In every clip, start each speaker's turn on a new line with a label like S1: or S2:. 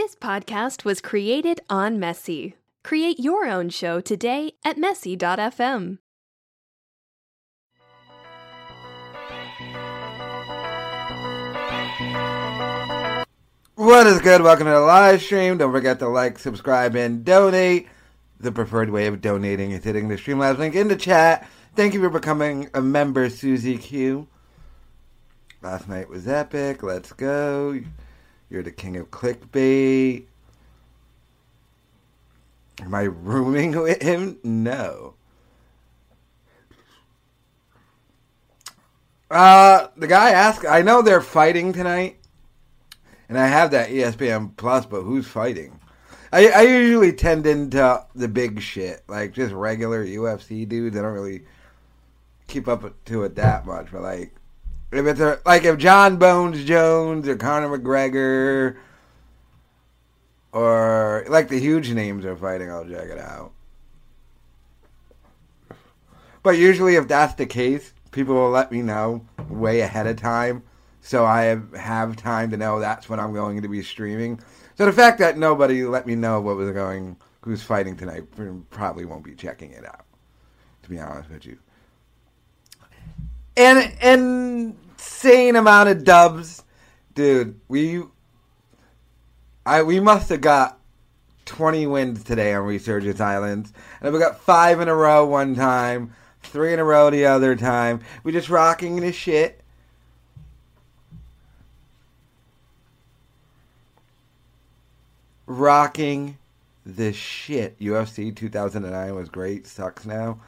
S1: This podcast was created on Messy. Create your own show today at messy.fm.
S2: What is good? Welcome to the live stream. Don't forget to like, subscribe, and donate. The preferred way of donating is hitting the Streamlabs link in the chat. Thank you for becoming a member, Susie Q. Last night was epic. Let's go. You're the king of clickbait. Am I rooming with him? No. Uh, the guy asked. I know they're fighting tonight, and I have that ESPN Plus. But who's fighting? I, I usually tend into the big shit, like just regular UFC dudes. I don't really keep up to it that much. But like, if it's a, like if John Bones Jones or Conor McGregor or like the huge names are fighting, I'll check it out. But usually, if that's the case, people will let me know way ahead of time, so I have, have time to know that's when I'm going to be streaming. So the fact that nobody let me know what was going, who's fighting tonight, probably won't be checking it out. To be honest with you, and insane amount of dubs, dude. We, I we must have got 20 wins today on Resurgence Islands. And we got five in a row one time, three in a row the other time. We just rocking this shit. Rocking the shit. UFC 2009 was great. Sucks now.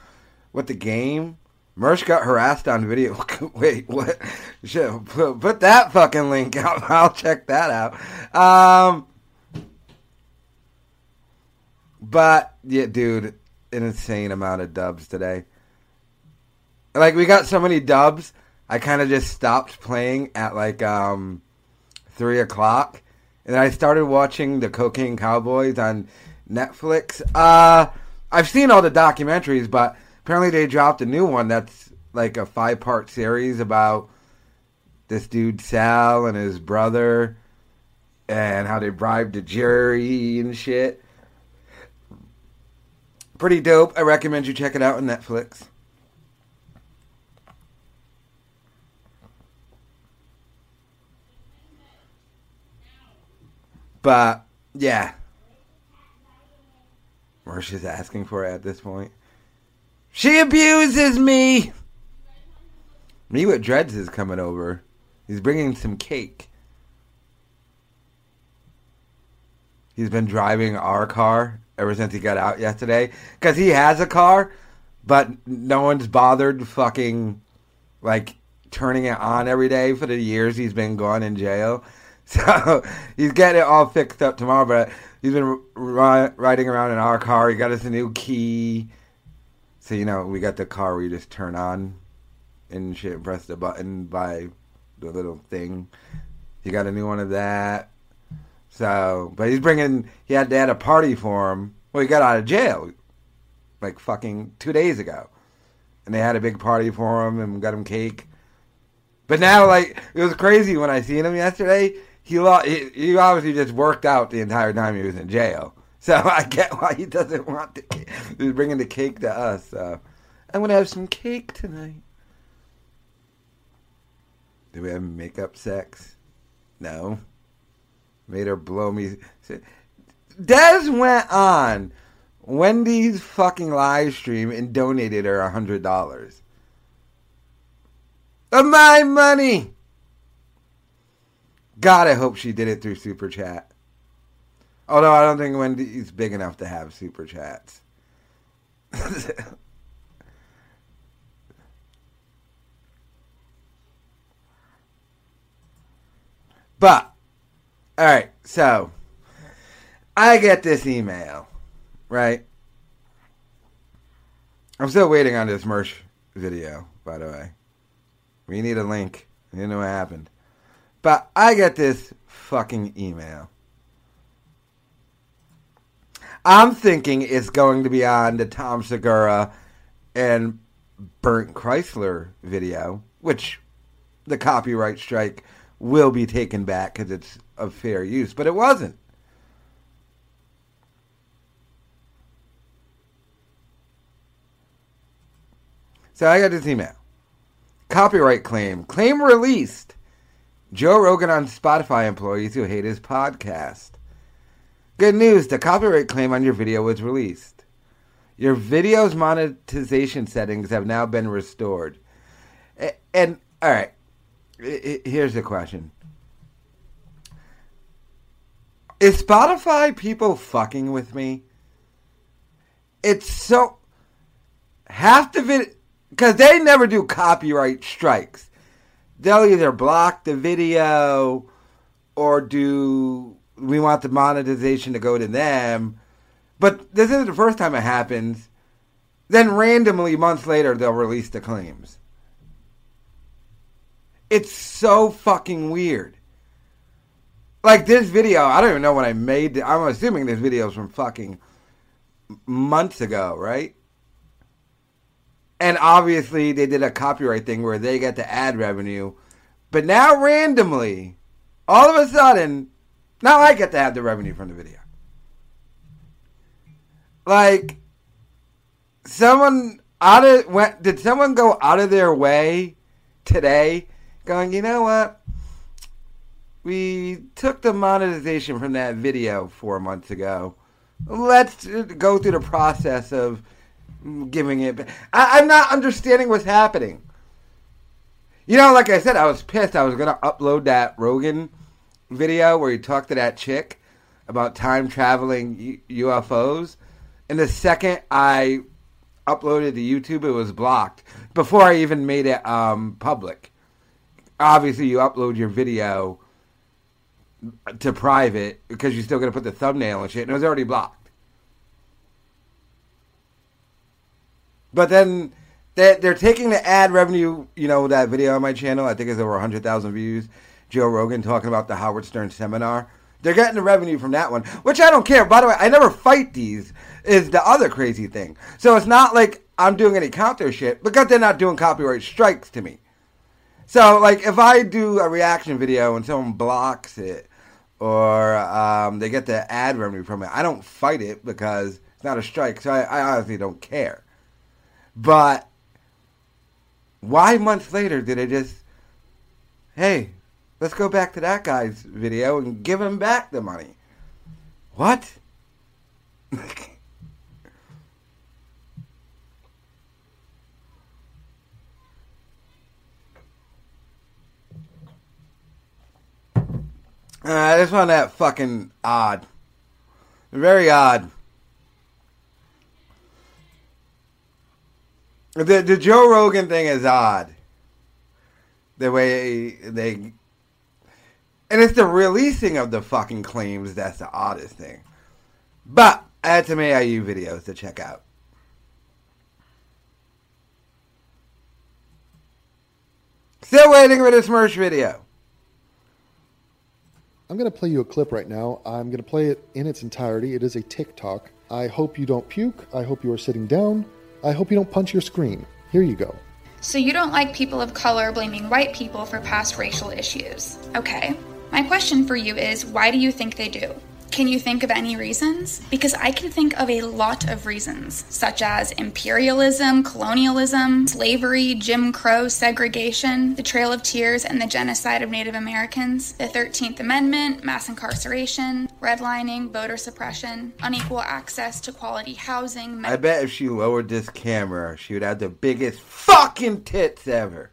S2: What the game? Mersh got harassed on video. Wait, what? Shit, put, that fucking link out. I'll check that out. Um, but yeah, dude, an insane amount of dubs today. Like we got so many dubs, I kind of just stopped playing at like um three o'clock, and I started watching the Cocaine Cowboys on Netflix. Uh, I've seen all the documentaries, but apparently they dropped a new one that's like a five part series about this dude Sal and his brother and how they bribed the jury and shit. Pretty dope. I recommend you check it out on Netflix. But yeah. Marsha's asking for it at this point. She abuses me. Me with Dreads is coming over. He's bringing some cake. He's been driving our car ever since he got out yesterday. Because he has a car, but no one's bothered fucking, like, turning it on every day for the years he's been gone in jail. So he's getting it all fixed up tomorrow, but he's been ri- riding around in our car. He got us a new key. So, you know, we got the car where you just turn on and shit, press the button by the little thing. He got a new one of that. So, but he's bringing, he had, to had a party for him. Well, he got out of jail like fucking two days ago. And they had a big party for him and got him cake. But now, like, it was crazy when I seen him yesterday. He, he, he obviously just worked out the entire time he was in jail. So I get why he doesn't want the cake. He's bringing the cake to us. So I'm going to have some cake tonight. Do we have makeup sex? No. Made her blow me. Des went on Wendy's fucking live stream and donated her a hundred dollars. Of my money. God, I hope she did it through super chat. Although I don't think Wendy's big enough to have super chats. but, alright, so I get this email, right? I'm still waiting on this Mersh video, by the way. We need a link. You know what happened. But I get this fucking email. I'm thinking it's going to be on the Tom Segura and Bert Kreischer video, which the copyright strike will be taken back because it's of fair use, but it wasn't. So I got this email. Copyright claim. Claim released. Joe Rogan on Spotify employees who hate his podcast. Good news, the copyright claim on your video was released. Your video's monetization settings have now been restored. And, and all right, here's the question. Is Spotify people fucking with me? It's so half the video because they never do copyright strikes. They'll either block the video or do we want the monetization to go to them. But this isn't the first time it happens. Then randomly months later they'll release the claims. It's so fucking weird. Like this video, I don't even know when I made it. I'm assuming this video is from fucking months ago, right? And obviously, they did a copyright thing where they get the ad revenue. But now, randomly, all of a sudden, now I get to have the revenue from the video. Like, someone out of went. Did someone go out of their way today, going? You know what? We took the monetization from that video four months ago. Let's go through the process of giving it. I, I'm not understanding what's happening. You know, like I said, I was pissed. I was gonna upload that Rogan video where he talked to that chick about time traveling UFOs, and the second I uploaded to YouTube, it was blocked before I even made it um, public. Obviously, you upload your video to private because you're still gonna put the thumbnail and shit, and it was already blocked. But then they they're taking the ad revenue. You know that video on my channel. I think it's over hundred thousand views. Joe Rogan talking about the Howard Stern seminar. They're getting the revenue from that one, which I don't care. By the way, I never fight these. Is the other crazy thing. So it's not like I'm doing any counter shit because they're not doing copyright strikes to me. So like if I do a reaction video and someone blocks it or um, they get the ad revenue from it, I don't fight it because it's not a strike. So I, I honestly don't care. But why months later did it just, hey, let's go back to that guy's video and give him back the money? What? Uh, I just found that fucking odd. Very odd. The the Joe Rogan thing is odd. The way they and it's the releasing of the fucking claims that's the oddest thing. But I had some AIU videos to check out. Still waiting for this Mersh video.
S3: I'm going to play you a clip right now. I'm going to play it in its entirety. It is a TikTok. I hope you don't puke. I hope you are sitting down. I hope you don't punch your screen. Here you go.
S4: So, you don't like people of color blaming white people for past racial issues. Okay. My question for you is why do you think they do? Can you think of any reasons? Because I can think of a lot of reasons, such as imperialism, colonialism, slavery, Jim Crow, segregation, the Trail of Tears, and the genocide of Native Americans, the 13th Amendment, mass incarceration, redlining, voter suppression, unequal access to quality housing.
S2: I bet if she lowered this camera, she would have the biggest fucking tits ever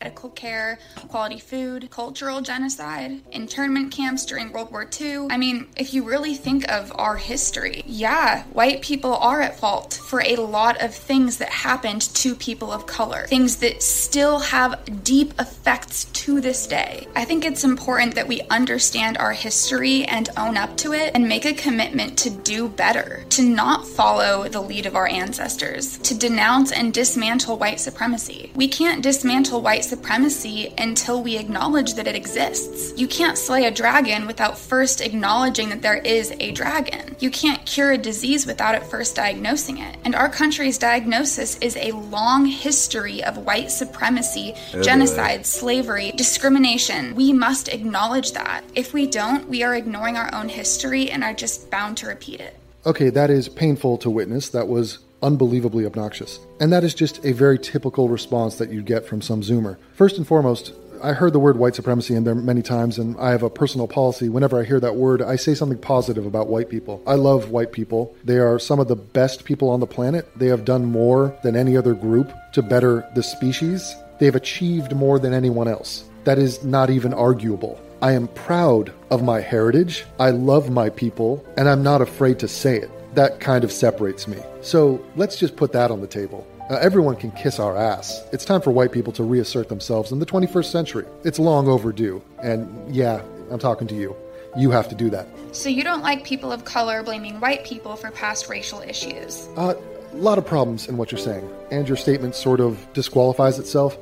S4: medical care, quality food, cultural genocide, internment camps during World War II. I mean, if you really think of our history, yeah, white people are at fault for a lot of things that happened to people of color, things that still have deep effects to this day. I think it's important that we understand our history and own up to it and make a commitment to do better, to not follow the lead of our ancestors, to denounce and dismantle white supremacy. We can't dismantle white supremacy until we acknowledge that it exists. You can't slay a dragon without first acknowledging that there is a dragon. You can't cure a disease without at first diagnosing it. And our country's diagnosis is a long history of white supremacy, genocide, slavery, discrimination. We must acknowledge that. If we don't, we are ignoring our own history and are just bound to repeat it.
S3: Okay, that is painful to witness. That was unbelievably obnoxious. And that is just a very typical response that you get from some Zoomer. First and foremost, I heard the word white supremacy in there many times, and I have a personal policy. Whenever I hear that word, I say something positive about white people. I love white people. They are some of the best people on the planet. They have done more than any other group to better the species. They have achieved more than anyone else. That is not even arguable. I am proud of my heritage. I love my people, and I'm not afraid to say it. That kind of separates me. So let's just put that on the table. Uh, everyone can kiss our ass. It's time for white people to reassert themselves in the 21st century. It's long overdue. And yeah, I'm talking to you. You have to do that.
S4: So you don't like people of color blaming white people for past racial issues?
S3: Uh, a lot of problems in what you're saying, and your statement sort of disqualifies itself.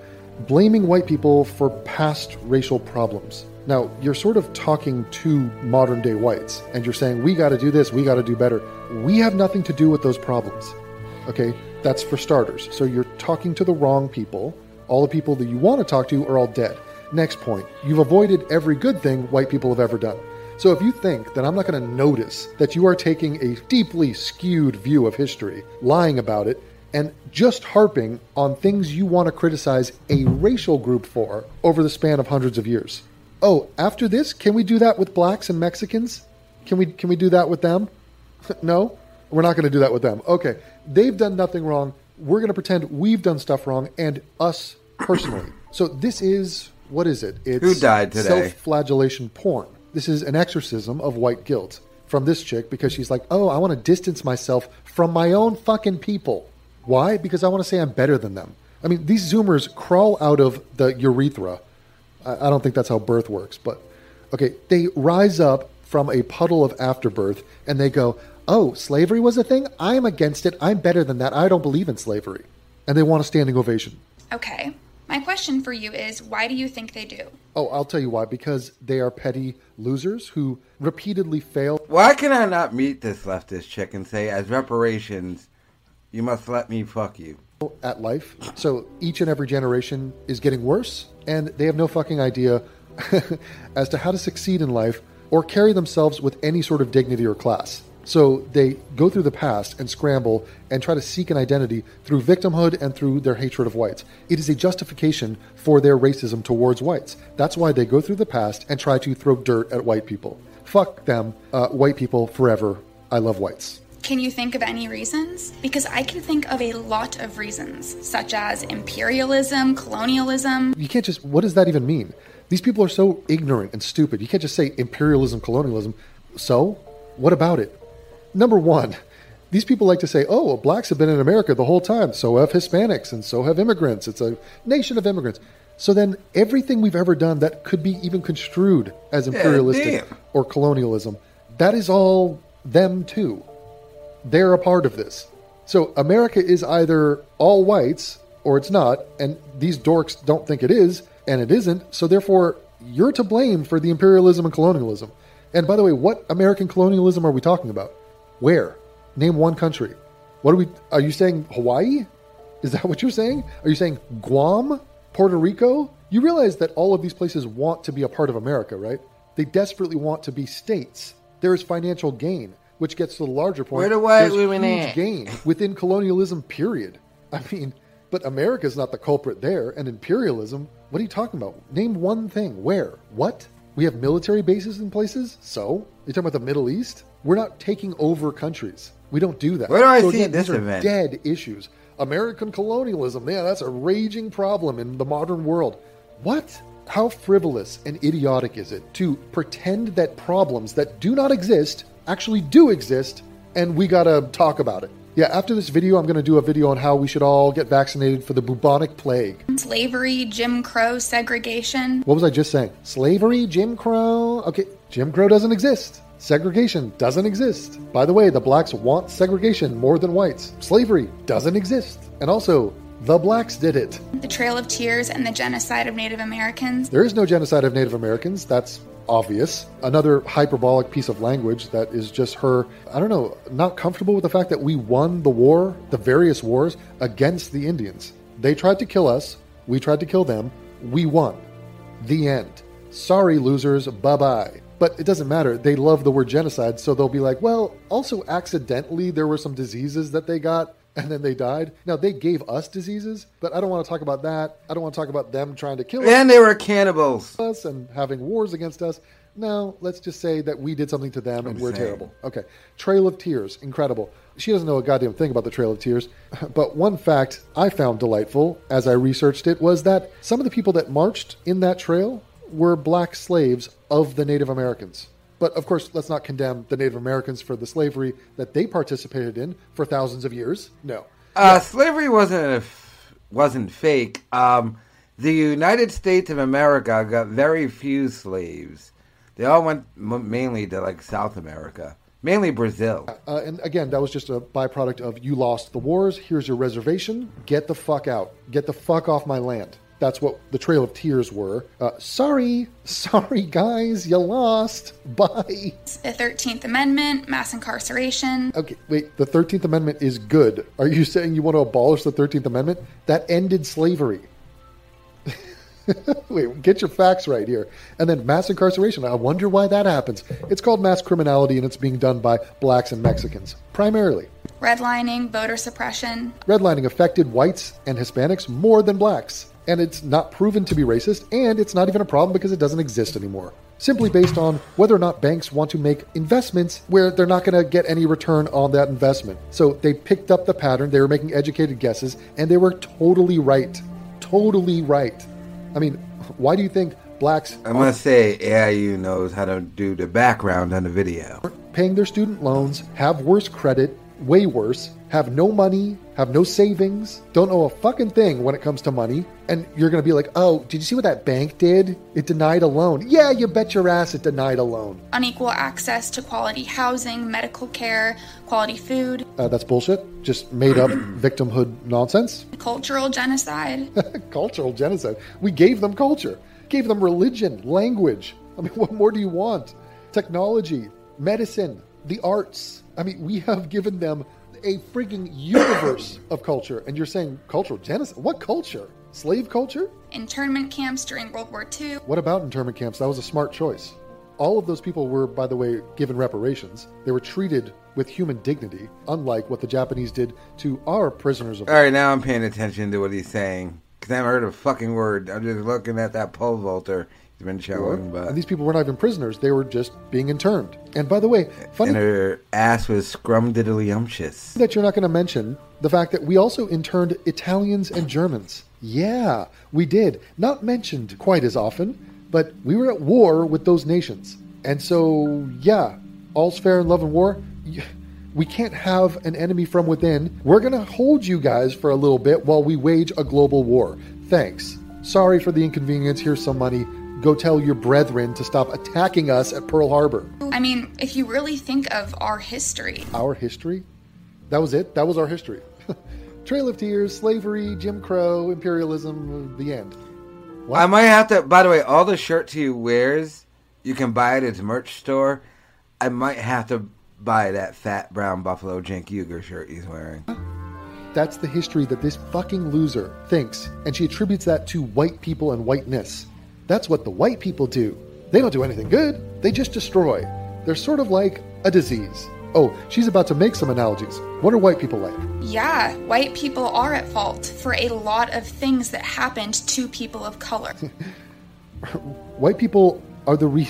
S3: Blaming white people for past racial problems. Now, you're sort of talking to modern day whites, and you're saying, we got to do this, we got to do better. We have nothing to do with those problems. Okay? That's for starters. So you're talking to the wrong people. All the people that you want to talk to are all dead. Next point, you've avoided every good thing white people have ever done. So if you think that I'm not going to notice that you are taking a deeply skewed view of history, lying about it, and just harping on things you want to criticize a racial group for over the span of hundreds of years. Oh, after this, can we do that with blacks and Mexicans? Can we can we do that with them? no? We're not going to do that with them. Okay. They've done nothing wrong. We're going to pretend we've done stuff wrong and us personally. so this is what is it? It's
S2: Who died today?
S3: Self-flagellation porn. This is an exorcism of white guilt from this chick because she's like, "Oh, I want to distance myself from my own fucking people." Why? Because I want to say I'm better than them. I mean, these Zoomers crawl out of the urethra. I, I don't think that's how birth works, but okay, they rise up from a puddle of afterbirth and they go, oh, slavery was a thing? I'm against it. I'm better than that. I don't believe in slavery. And they want a standing ovation.
S4: Okay. My question for you is why do you think they do?
S3: Oh, I'll tell you why. Because they are petty losers who repeatedly fail.
S2: Why can I not meet this leftist chick and say, as reparations, you must let me fuck you?
S3: At life. So each and every generation is getting worse, and they have no fucking idea as to how to succeed in life or carry themselves with any sort of dignity or class. So they go through the past and scramble and try to seek an identity through victimhood and through their hatred of whites. It is a justification for their racism towards whites. That's why they go through the past and try to throw dirt at white people. Fuck them, uh, white people forever. I love whites.
S4: Can you think of any reasons? Because I can think of a lot of reasons, such as imperialism, colonialism.
S3: You can't just, what does that even mean? These people are so ignorant and stupid. You can't just say imperialism, colonialism. So, what about it? Number one, these people like to say, oh, well, blacks have been in America the whole time. So have Hispanics and so have immigrants. It's a nation of immigrants. So then everything we've ever done that could be even construed as imperialistic
S2: damn.
S3: or colonialism, that is all them too. They're a part of this. So America is either all whites or it's not, and these dorks don't think it is, and it isn't. So therefore, you're to blame for the imperialism and colonialism. And by the way, what American colonialism are we talking about? Where? Name one country. What are we? Are you saying Hawaii? Is that what you're saying? Are you saying Guam, Puerto Rico? You realize that all of these places want to be a part of America, right? They desperately want to be states. There is financial gain, which gets to the larger point.
S2: Where
S3: There's
S2: women
S3: huge gain within colonialism. Period. I mean, but America's not the culprit there, and imperialism. What are you talking about? Name one thing. Where? What? We have military bases in places. So you're talking about the Middle East? We're not taking over countries. We don't do that.
S2: Where do I
S3: so
S2: see
S3: again,
S2: this
S3: these are
S2: event?
S3: dead issues. American colonialism, yeah, that's a raging problem in the modern world. What? How frivolous and idiotic is it to pretend that problems that do not exist actually do exist and we gotta talk about it? Yeah, after this video, I'm gonna do a video on how we should all get vaccinated for the bubonic plague.
S4: Slavery, Jim Crow, segregation.
S3: What was I just saying? Slavery, Jim Crow? Okay, Jim Crow doesn't exist. Segregation doesn't exist. By the way, the blacks want segregation more than whites. Slavery doesn't exist. And also, the blacks did it.
S4: The Trail of Tears and the genocide of Native Americans.
S3: There is no genocide of Native Americans. That's obvious. Another hyperbolic piece of language that is just her, I don't know, not comfortable with the fact that we won the war, the various wars, against the Indians. They tried to kill us. We tried to kill them. We won. The end. Sorry, losers. Bye bye. But it doesn't matter. They love the word genocide, so they'll be like, well, also accidentally, there were some diseases that they got. and then they died. Now they gave us diseases, but I don't want to talk about that. I don't want to talk about them trying to kill us.
S2: And they were cannibals.
S3: us and having wars against us. No, let's just say that we did something to them and we're terrible. Okay. Trail of Tears, incredible. She doesn't know a goddamn thing about the Trail of Tears. But one fact I found delightful as I researched it was that some of the people that marched in that trail were black slaves of the Native Americans. But of course, let's not condemn the Native Americans for the slavery that they participated in for thousands of years. No.
S2: Uh, Slavery wasn't a f- wasn't fake. Um, the United States of America got very few slaves. They all went m- mainly to like South America, mainly Brazil.
S3: Uh, and again, that was just a byproduct of you lost the wars. Here's your reservation. Get the fuck out. Get the fuck off my land. That's what the Trail of Tears were. Uh, sorry, sorry, guys, you lost. Bye.
S4: The 13th Amendment, mass incarceration.
S3: Okay, wait. The Thirteenth Amendment is good. Are you saying you want to abolish the Thirteenth Amendment? That ended slavery. wait, get your facts right here. And then mass incarceration. I wonder why that happens. It's called mass criminality, and it's being done by blacks and Mexicans primarily.
S4: Redlining, voter suppression.
S3: Redlining affected whites and Hispanics more than blacks, and it's not proven to be racist, and it's not even a problem because it doesn't exist anymore. Simply based on whether or not banks want to make investments where they're not going to get any return on that investment. So they picked up the pattern, they were making educated guesses, and they were totally right. Totally right. I mean, why do you think blacks
S2: I must say, AIU knows how to do the background on the video.
S3: paying their student loans, have worse credit, way worse, have no money, have no savings, don't know a fucking thing when it comes to money, and you're going to be like, oh, did you see what that bank did? It denied a loan. Yeah, you bet your ass it denied a loan.
S4: Unequal access to quality housing, medical care, quality food,
S3: Uh, that's bullshit. Just made up victimhood nonsense.
S4: cultural genocide.
S3: Cultural genocide. We gave them culture, gave them religion, language. I mean, what more do you want? Technology, medicine, the arts. I mean, we have given them a freaking universe of culture. And you're saying cultural genocide? What culture? Slave culture?
S4: internment camps during World War II.
S3: What about internment camps? That was a smart choice. All of those people were, by the way, given reparations. They were treated with human dignity, unlike what the Japanese did to our prisoners of war.
S2: All right, now I'm paying attention to what he's saying because I haven't heard a fucking word. I'm just looking at that pole vaulter he's been showing, but
S3: And these people were not even prisoners; they were just being interned. And by the way, funny
S2: and her ass was scrumdiddlyumptious.
S3: that you're not going to mention the fact that we also interned Italians and Germans. Yeah, we did. Not mentioned quite as often, but we were at war with those nations. And so, yeah, all's fair in love and war. We can't have an enemy from within. We're going to hold you guys for a little bit while we wage a global war. Thanks. Sorry for the inconvenience. Here's some money. Go tell your brethren to stop attacking us at Pearl Harbor.
S4: I mean, if you really think of our history,
S3: our history. That was it. That was our history. Trail of Tears, slavery, Jim Crow, imperialism, the end.
S2: I might have to. By the way, all the shirts he wears, you can buy it at his merch store. I might have to buy that fat brown Buffalo Cenk Uygur shirt he's wearing.
S3: That's the history that this fucking loser thinks, and she attributes that to white people and whiteness. That's what the white people do. They don't do anything good, they just destroy. They're sort of like a disease. Oh, she's about to make some analogies. What are white people like?
S4: yeah, white people are at fault for a lot of things that happened to people of color.
S3: White people are the re-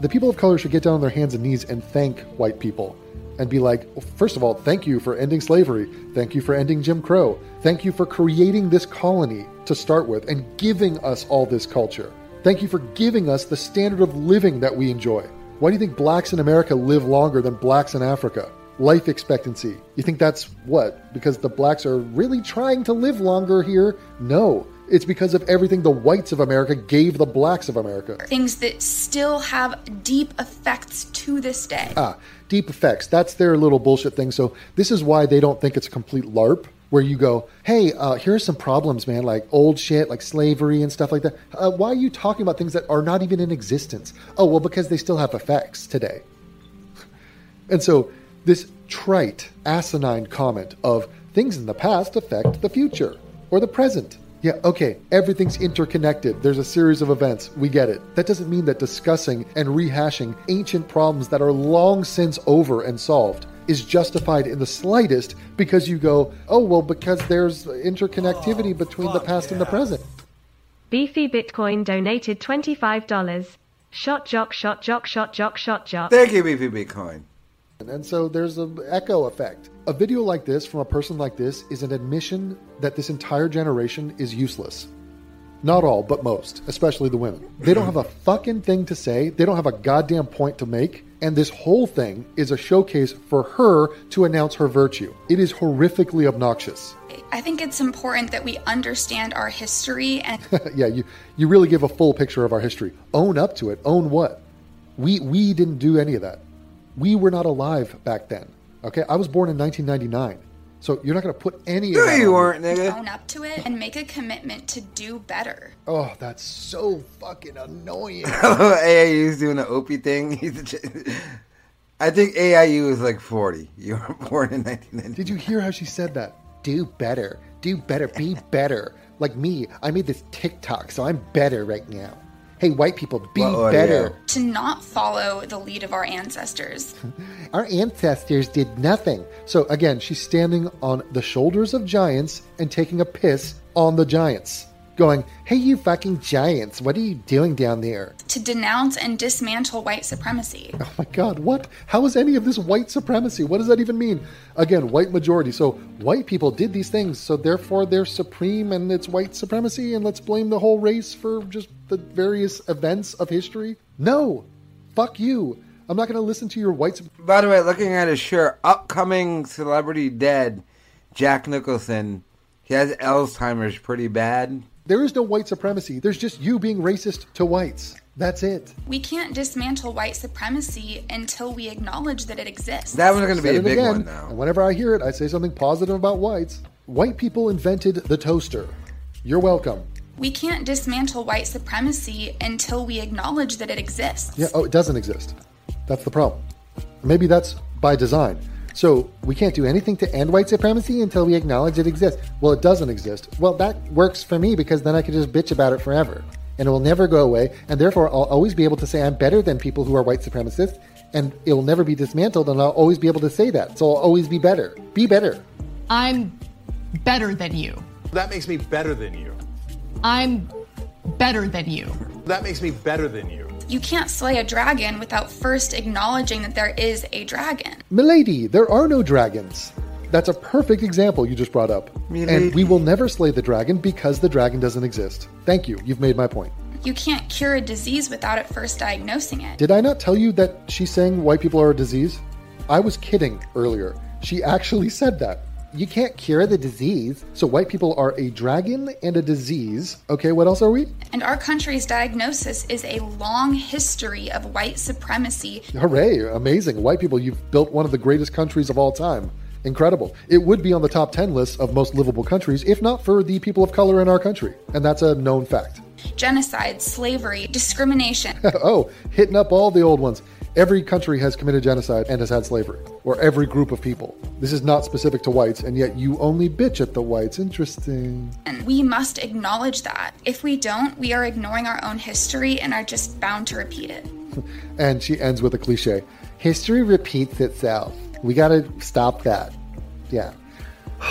S3: the people of color should get down on their hands and knees and thank white people and be like, well, first of all, thank you for ending slavery. Thank you for ending Jim Crow. Thank you for creating this colony to start with and giving us all this culture. Thank you for giving us the standard of living that we enjoy. Why do you think blacks in America live longer than blacks in Africa? Life expectancy. You think that's what? Because the blacks are really trying to live longer here? No. It's because of everything the whites of America gave the blacks of America.
S4: things that still have deep effects to this day.
S3: Ah, deep effects. That's their little bullshit thing. So this is why they don't think it's a complete LARP. Where you go, hey, uh, are some problems, man, like old shit, like slavery and stuff like that. Uh, why are you talking about things that are not even in existence? Oh, well, because they still have effects today. And so this trite, asinine comment of things in the past affect the future or the present. Yeah, okay, everything's interconnected. There's a series of events. We get it. That doesn't mean that discussing and rehashing ancient problems that are long since over and solved is justified in the slightest because you go, oh, well, because there's interconnectivity oh, between the past and the present.
S5: Beefy Bitcoin donated $25. Shot jock, shot jock, shot jock, shot jock.
S2: Thank you, Beefy Bitcoin.
S3: And so there's an echo effect. A video like this from a person like this is an admission that this entire generation is useless. Not all, but most, especially the women. They don't have a fucking thing to say. They don't have a goddamn point to make. And this whole thing is a showcase for her to announce her virtue. It is horrifically obnoxious.
S4: I think it's important that we understand our history and
S3: yeah, you, you really give a full picture of our history. Own up to it. Own what? We we didn't do any of that. We were not alive back then. Okay, I was born in 1999. So you're not going to put any of
S2: No,
S3: that.
S2: you
S3: on me.
S2: weren't, nigga.
S4: own up to it and make a commitment to do better.
S3: Oh, that's so fucking annoying.
S2: AIU's doing the Opie thing. He's a ch- I think AIU is like 40. You were born in 1990.
S3: Did you hear how she said that? Do better. Do better. Be better. Like me, I made this TikTok, so I'm better right now. Hey, white people, be
S2: What oh, audio?
S3: better.
S4: To not follow the lead of our ancestors.
S3: Our ancestors did nothing. So again, she's standing on the shoulders of giants and taking a piss on the giants, going, Hey, you fucking giants, what are you doing down there?
S4: to denounce and dismantle white supremacy.
S3: Oh my God, what? How is any of this white supremacy? What does that even mean? Again, white majority. So white people did these things, so therefore they're supreme and it's white supremacy, and let's blame the whole race for just the various events of history? No! Fuck you. I'm not going to listen to your white. sup-
S2: By the way, looking at his shirt, upcoming celebrity dead, Jack Nicholson. He has Alzheimer's pretty bad.
S3: There is no white supremacy. There's just you being racist to whites. That's it.
S4: We can't dismantle white supremacy until we acknowledge that it exists.
S2: That one's going to be
S3: Said
S2: a
S3: it
S2: big
S3: again,
S2: one
S3: And
S2: now.
S3: whenever I hear it, I say something positive about whites. White people invented the toaster. You're welcome.
S4: we can't dismantle white supremacy until we acknowledge that it exists.
S3: Yeah, oh, it doesn't exist. That's the problem. Maybe that's by design. So we can't do anything to end white supremacy until we acknowledge it exists. Well, it doesn't exist. Well, that works for me because then I can just bitch about it forever. And it will never go away. And therefore, I'll always be able to say I'm better than people who are white supremacists. And it will never be dismantled. And I'll always be able to say that. So I'll always be better. Be better.
S6: I'm better than you.
S7: That makes me better than you.
S6: I'm better than you.
S7: That makes me better than you.
S4: You can't slay a dragon without first acknowledging that there is a dragon.
S3: Milady, there are no dragons. That's a perfect example you just brought up. And we will never slay the dragon because the dragon doesn't exist. Thank you. You've made my point.
S4: You can't cure a disease without at first diagnosing it.
S3: Did I not tell you that she's saying white people are a disease? I was kidding earlier. She actually said that. You can't cure the disease. So white people are a dragon and a disease. Okay, what else are we?
S4: And our country's diagnosis is a long history of white supremacy
S3: Hooray, amazing. White people, you've built one of the greatest countries of all time. Incredible. It would be on the top 10 list of most livable countries if not for the people of color in our country. And that's a known fact.
S4: genocide, slavery, discrimination.
S3: oh, hitting up all the old ones. Every country has committed genocide and has had slavery, or every group of people. This is not specific to whites, and yet you only bitch at the whites. Interesting.
S4: and we must acknowledge that. If we don't, we are ignoring our own history and are just bound to repeat it.
S3: And she ends with a cliche History repeats itself. We gotta stop that. Yeah.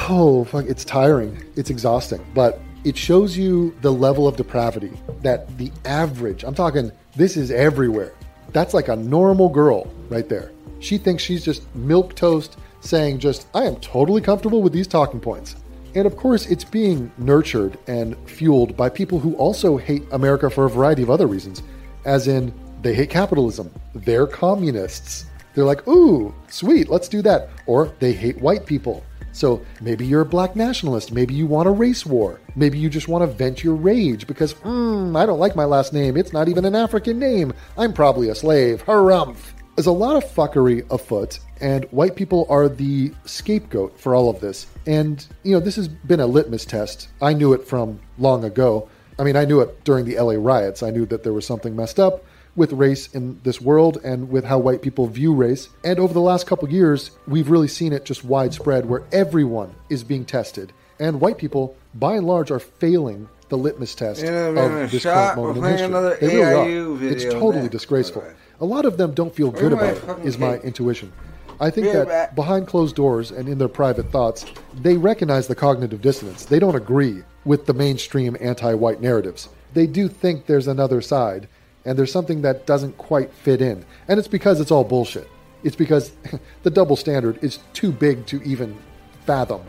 S3: Oh, fuck. It's tiring. It's exhausting. But it shows you the level of depravity that the average, I'm talking, this is everywhere. That's like a normal girl right there. She thinks she's just milk toast saying, just, I am totally comfortable with these talking points. And of course, it's being nurtured and fueled by people who also hate America for a variety of other reasons, as in, they hate capitalism. They're communists. They're like, ooh, sweet, let's do that. Or they hate white people. So maybe you're a black nationalist. Maybe you want a race war. Maybe you just want to vent your rage because, hmm, I don't like my last name. It's not even an African name. I'm probably a slave. Harumph. There's a lot of fuckery afoot, and white people are the scapegoat for all of this. And, you know, this has been a litmus test. I knew it from long ago. I mean, I knew it during the LA riots. I knew that there was something messed up with race in this world and with how white people view race. And over the last couple years, we've really seen it just widespread where everyone is being tested. And white people, by and large, are failing the litmus test of this current moment in history. They really are. It's totally disgraceful.
S2: way.
S3: A lot of them don't feel good about it, is my intuition. I think that behind closed doors and in their private thoughts, they recognize the cognitive dissonance. They don't agree with the mainstream anti white narratives. They do think there's another side, and there's something that doesn't quite fit in. And it's because it's all bullshit. It's because the double standard is too big to even fathom.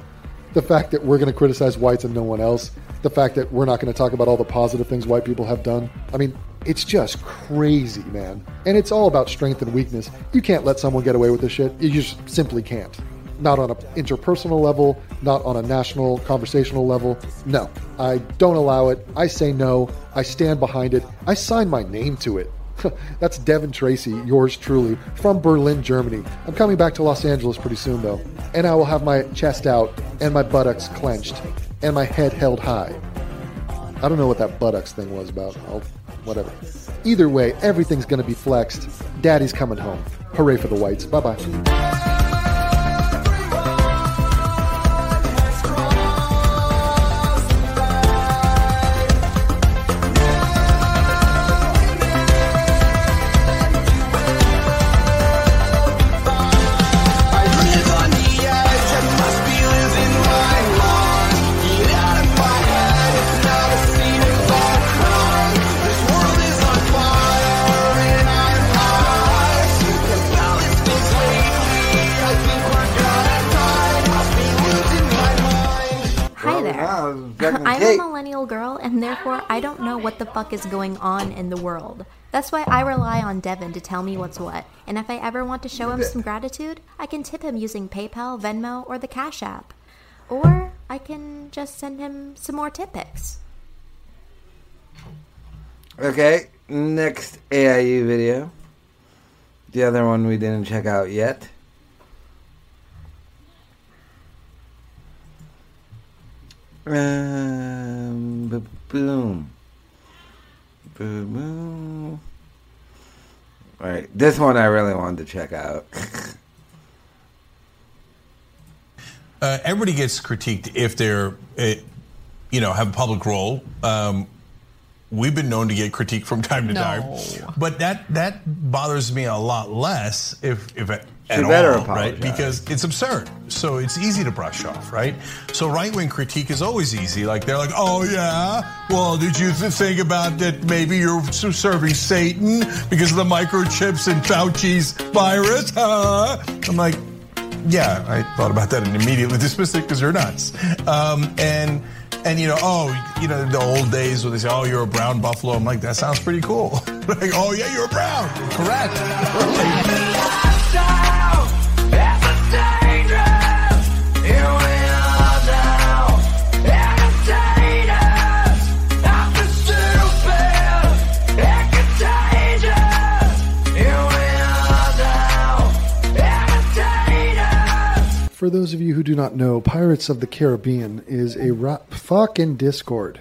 S3: The fact that we're going to criticize whites and no one else, the fact that we're not going to talk about all the positive things white people have done. I mean, it's just crazy, man. And it's all about strength and weakness. You can't let someone get away with this shit. You just simply can't. Not on an interpersonal level, not on a national conversational level. No, I don't allow it. I say no. I stand behind it. I sign my name to it. That's Devin Tracy, yours truly, from Berlin, Germany. I'm coming back to Los Angeles pretty soon, though, and I will have my chest out and my buttocks clenched and my head held high. I don't know what that buttocks thing was about. I'll, whatever. Either way, everything's going to be flexed. Daddy's coming home. Hooray for the whites. Bye bye.
S8: Millennial girl, and therefore I don't know what the fuck is going on in the world. That's why I rely on Devin to tell me what's what. And if I ever want to show him some gratitude, I can tip him using PayPal, Venmo, or the Cash App. Or I can just send him some more tip pics.
S2: Okay, next AIU video. The other one we didn't check out yet. Um, ba- boom. Boom, boom. Alright, this one I really wanted to check out.
S9: uh, everybody gets critiqued if they're, uh, you know, have a public role. Um, we've been known to get critique from time to
S6: No.
S9: time, but that that bothers me a lot less if if at, at
S2: better
S9: all, right?
S2: apologize.
S9: Because it's absurd. So it's easy to brush off, right? So right wing critique is always easy. Like they're like, oh yeah, well, did you think about that? Maybe you're serving Satan because of the microchips and Fauci's virus, huh? I'm like. Yeah, I thought about that and immediately dismissed it because you're nuts. Um, and and you know, oh, you know, the old days where they say, "Oh, you're a brown buffalo." I'm like, that sounds pretty cool. like, oh yeah, you're brown. Correct.
S3: For those of you who do not know, Pirates of the Caribbean is a ri- fucking Discord.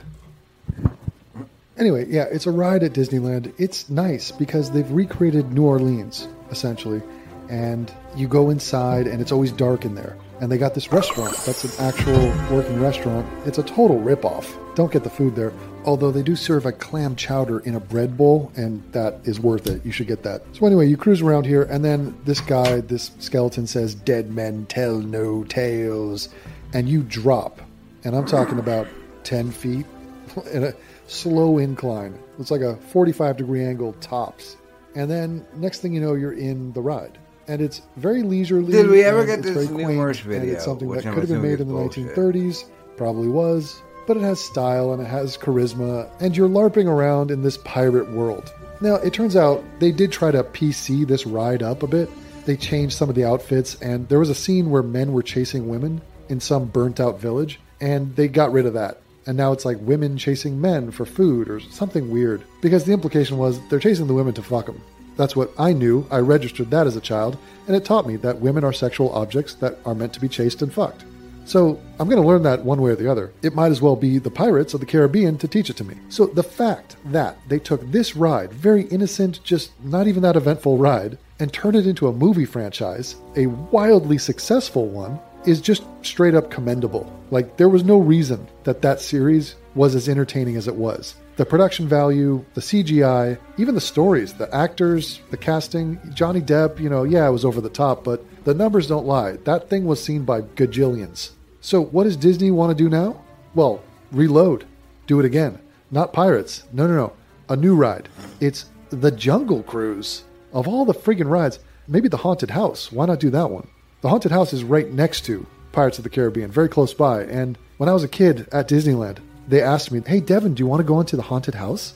S3: Anyway, yeah, it's a ride at Disneyland. It's nice because they've recreated New Orleans, essentially. And you go inside, and it's always dark in there. And they got this restaurant that's an actual working restaurant. It's a total ripoff. Don't get the food there. Although they do serve a clam chowder in a bread bowl, and that is worth it. You should get that. So, anyway, you cruise around here, and then this guy, this skeleton says, Dead men tell no tales. And you drop. And I'm talking about 10 feet in a slow incline. It's like a 45 degree angle tops. And then next thing you know, you're in the ride. And it's very leisurely.
S2: Did we ever get this
S3: very quaint,
S2: merch
S3: And it's something that could have been made in the
S2: bullshit?
S3: 1930s, probably was, but it has style and it has charisma, and you're LARPing around in this pirate world. Now, it turns out they did try to PC this ride up a bit. They changed some of the outfits, and there was a scene where men were chasing women in some burnt out village, and they got rid of that. And now it's like women chasing men for food or something weird. Because the implication was they're chasing the women to fuck them. That's what I knew. I registered that as a child, and it taught me that women are sexual objects that are meant to be chased and fucked. So I'm going to learn that one way or the other. It might as well be the Pirates of the Caribbean to teach it to me. So the fact that they took this ride, very innocent, just not even that eventful ride, and turned it into a movie franchise, a wildly successful one, is just straight up commendable. Like there was no reason that that series was as entertaining as it was. The production value, the CGI, even the stories, the actors, the casting, Johnny Depp, you know, yeah, it was over the top, but the numbers don't lie. That thing was seen by gajillions. So, what does Disney want to do now? Well, reload. Do it again. Not pirates. No, no, no. A new ride. It's the Jungle Cruise. Of all the friggin' rides, maybe the Haunted House. Why not do that one? The Haunted House is right next to Pirates of the Caribbean, very close by. And when I was a kid at Disneyland, they asked me, Hey, Devin, do you want to go into the Haunted House?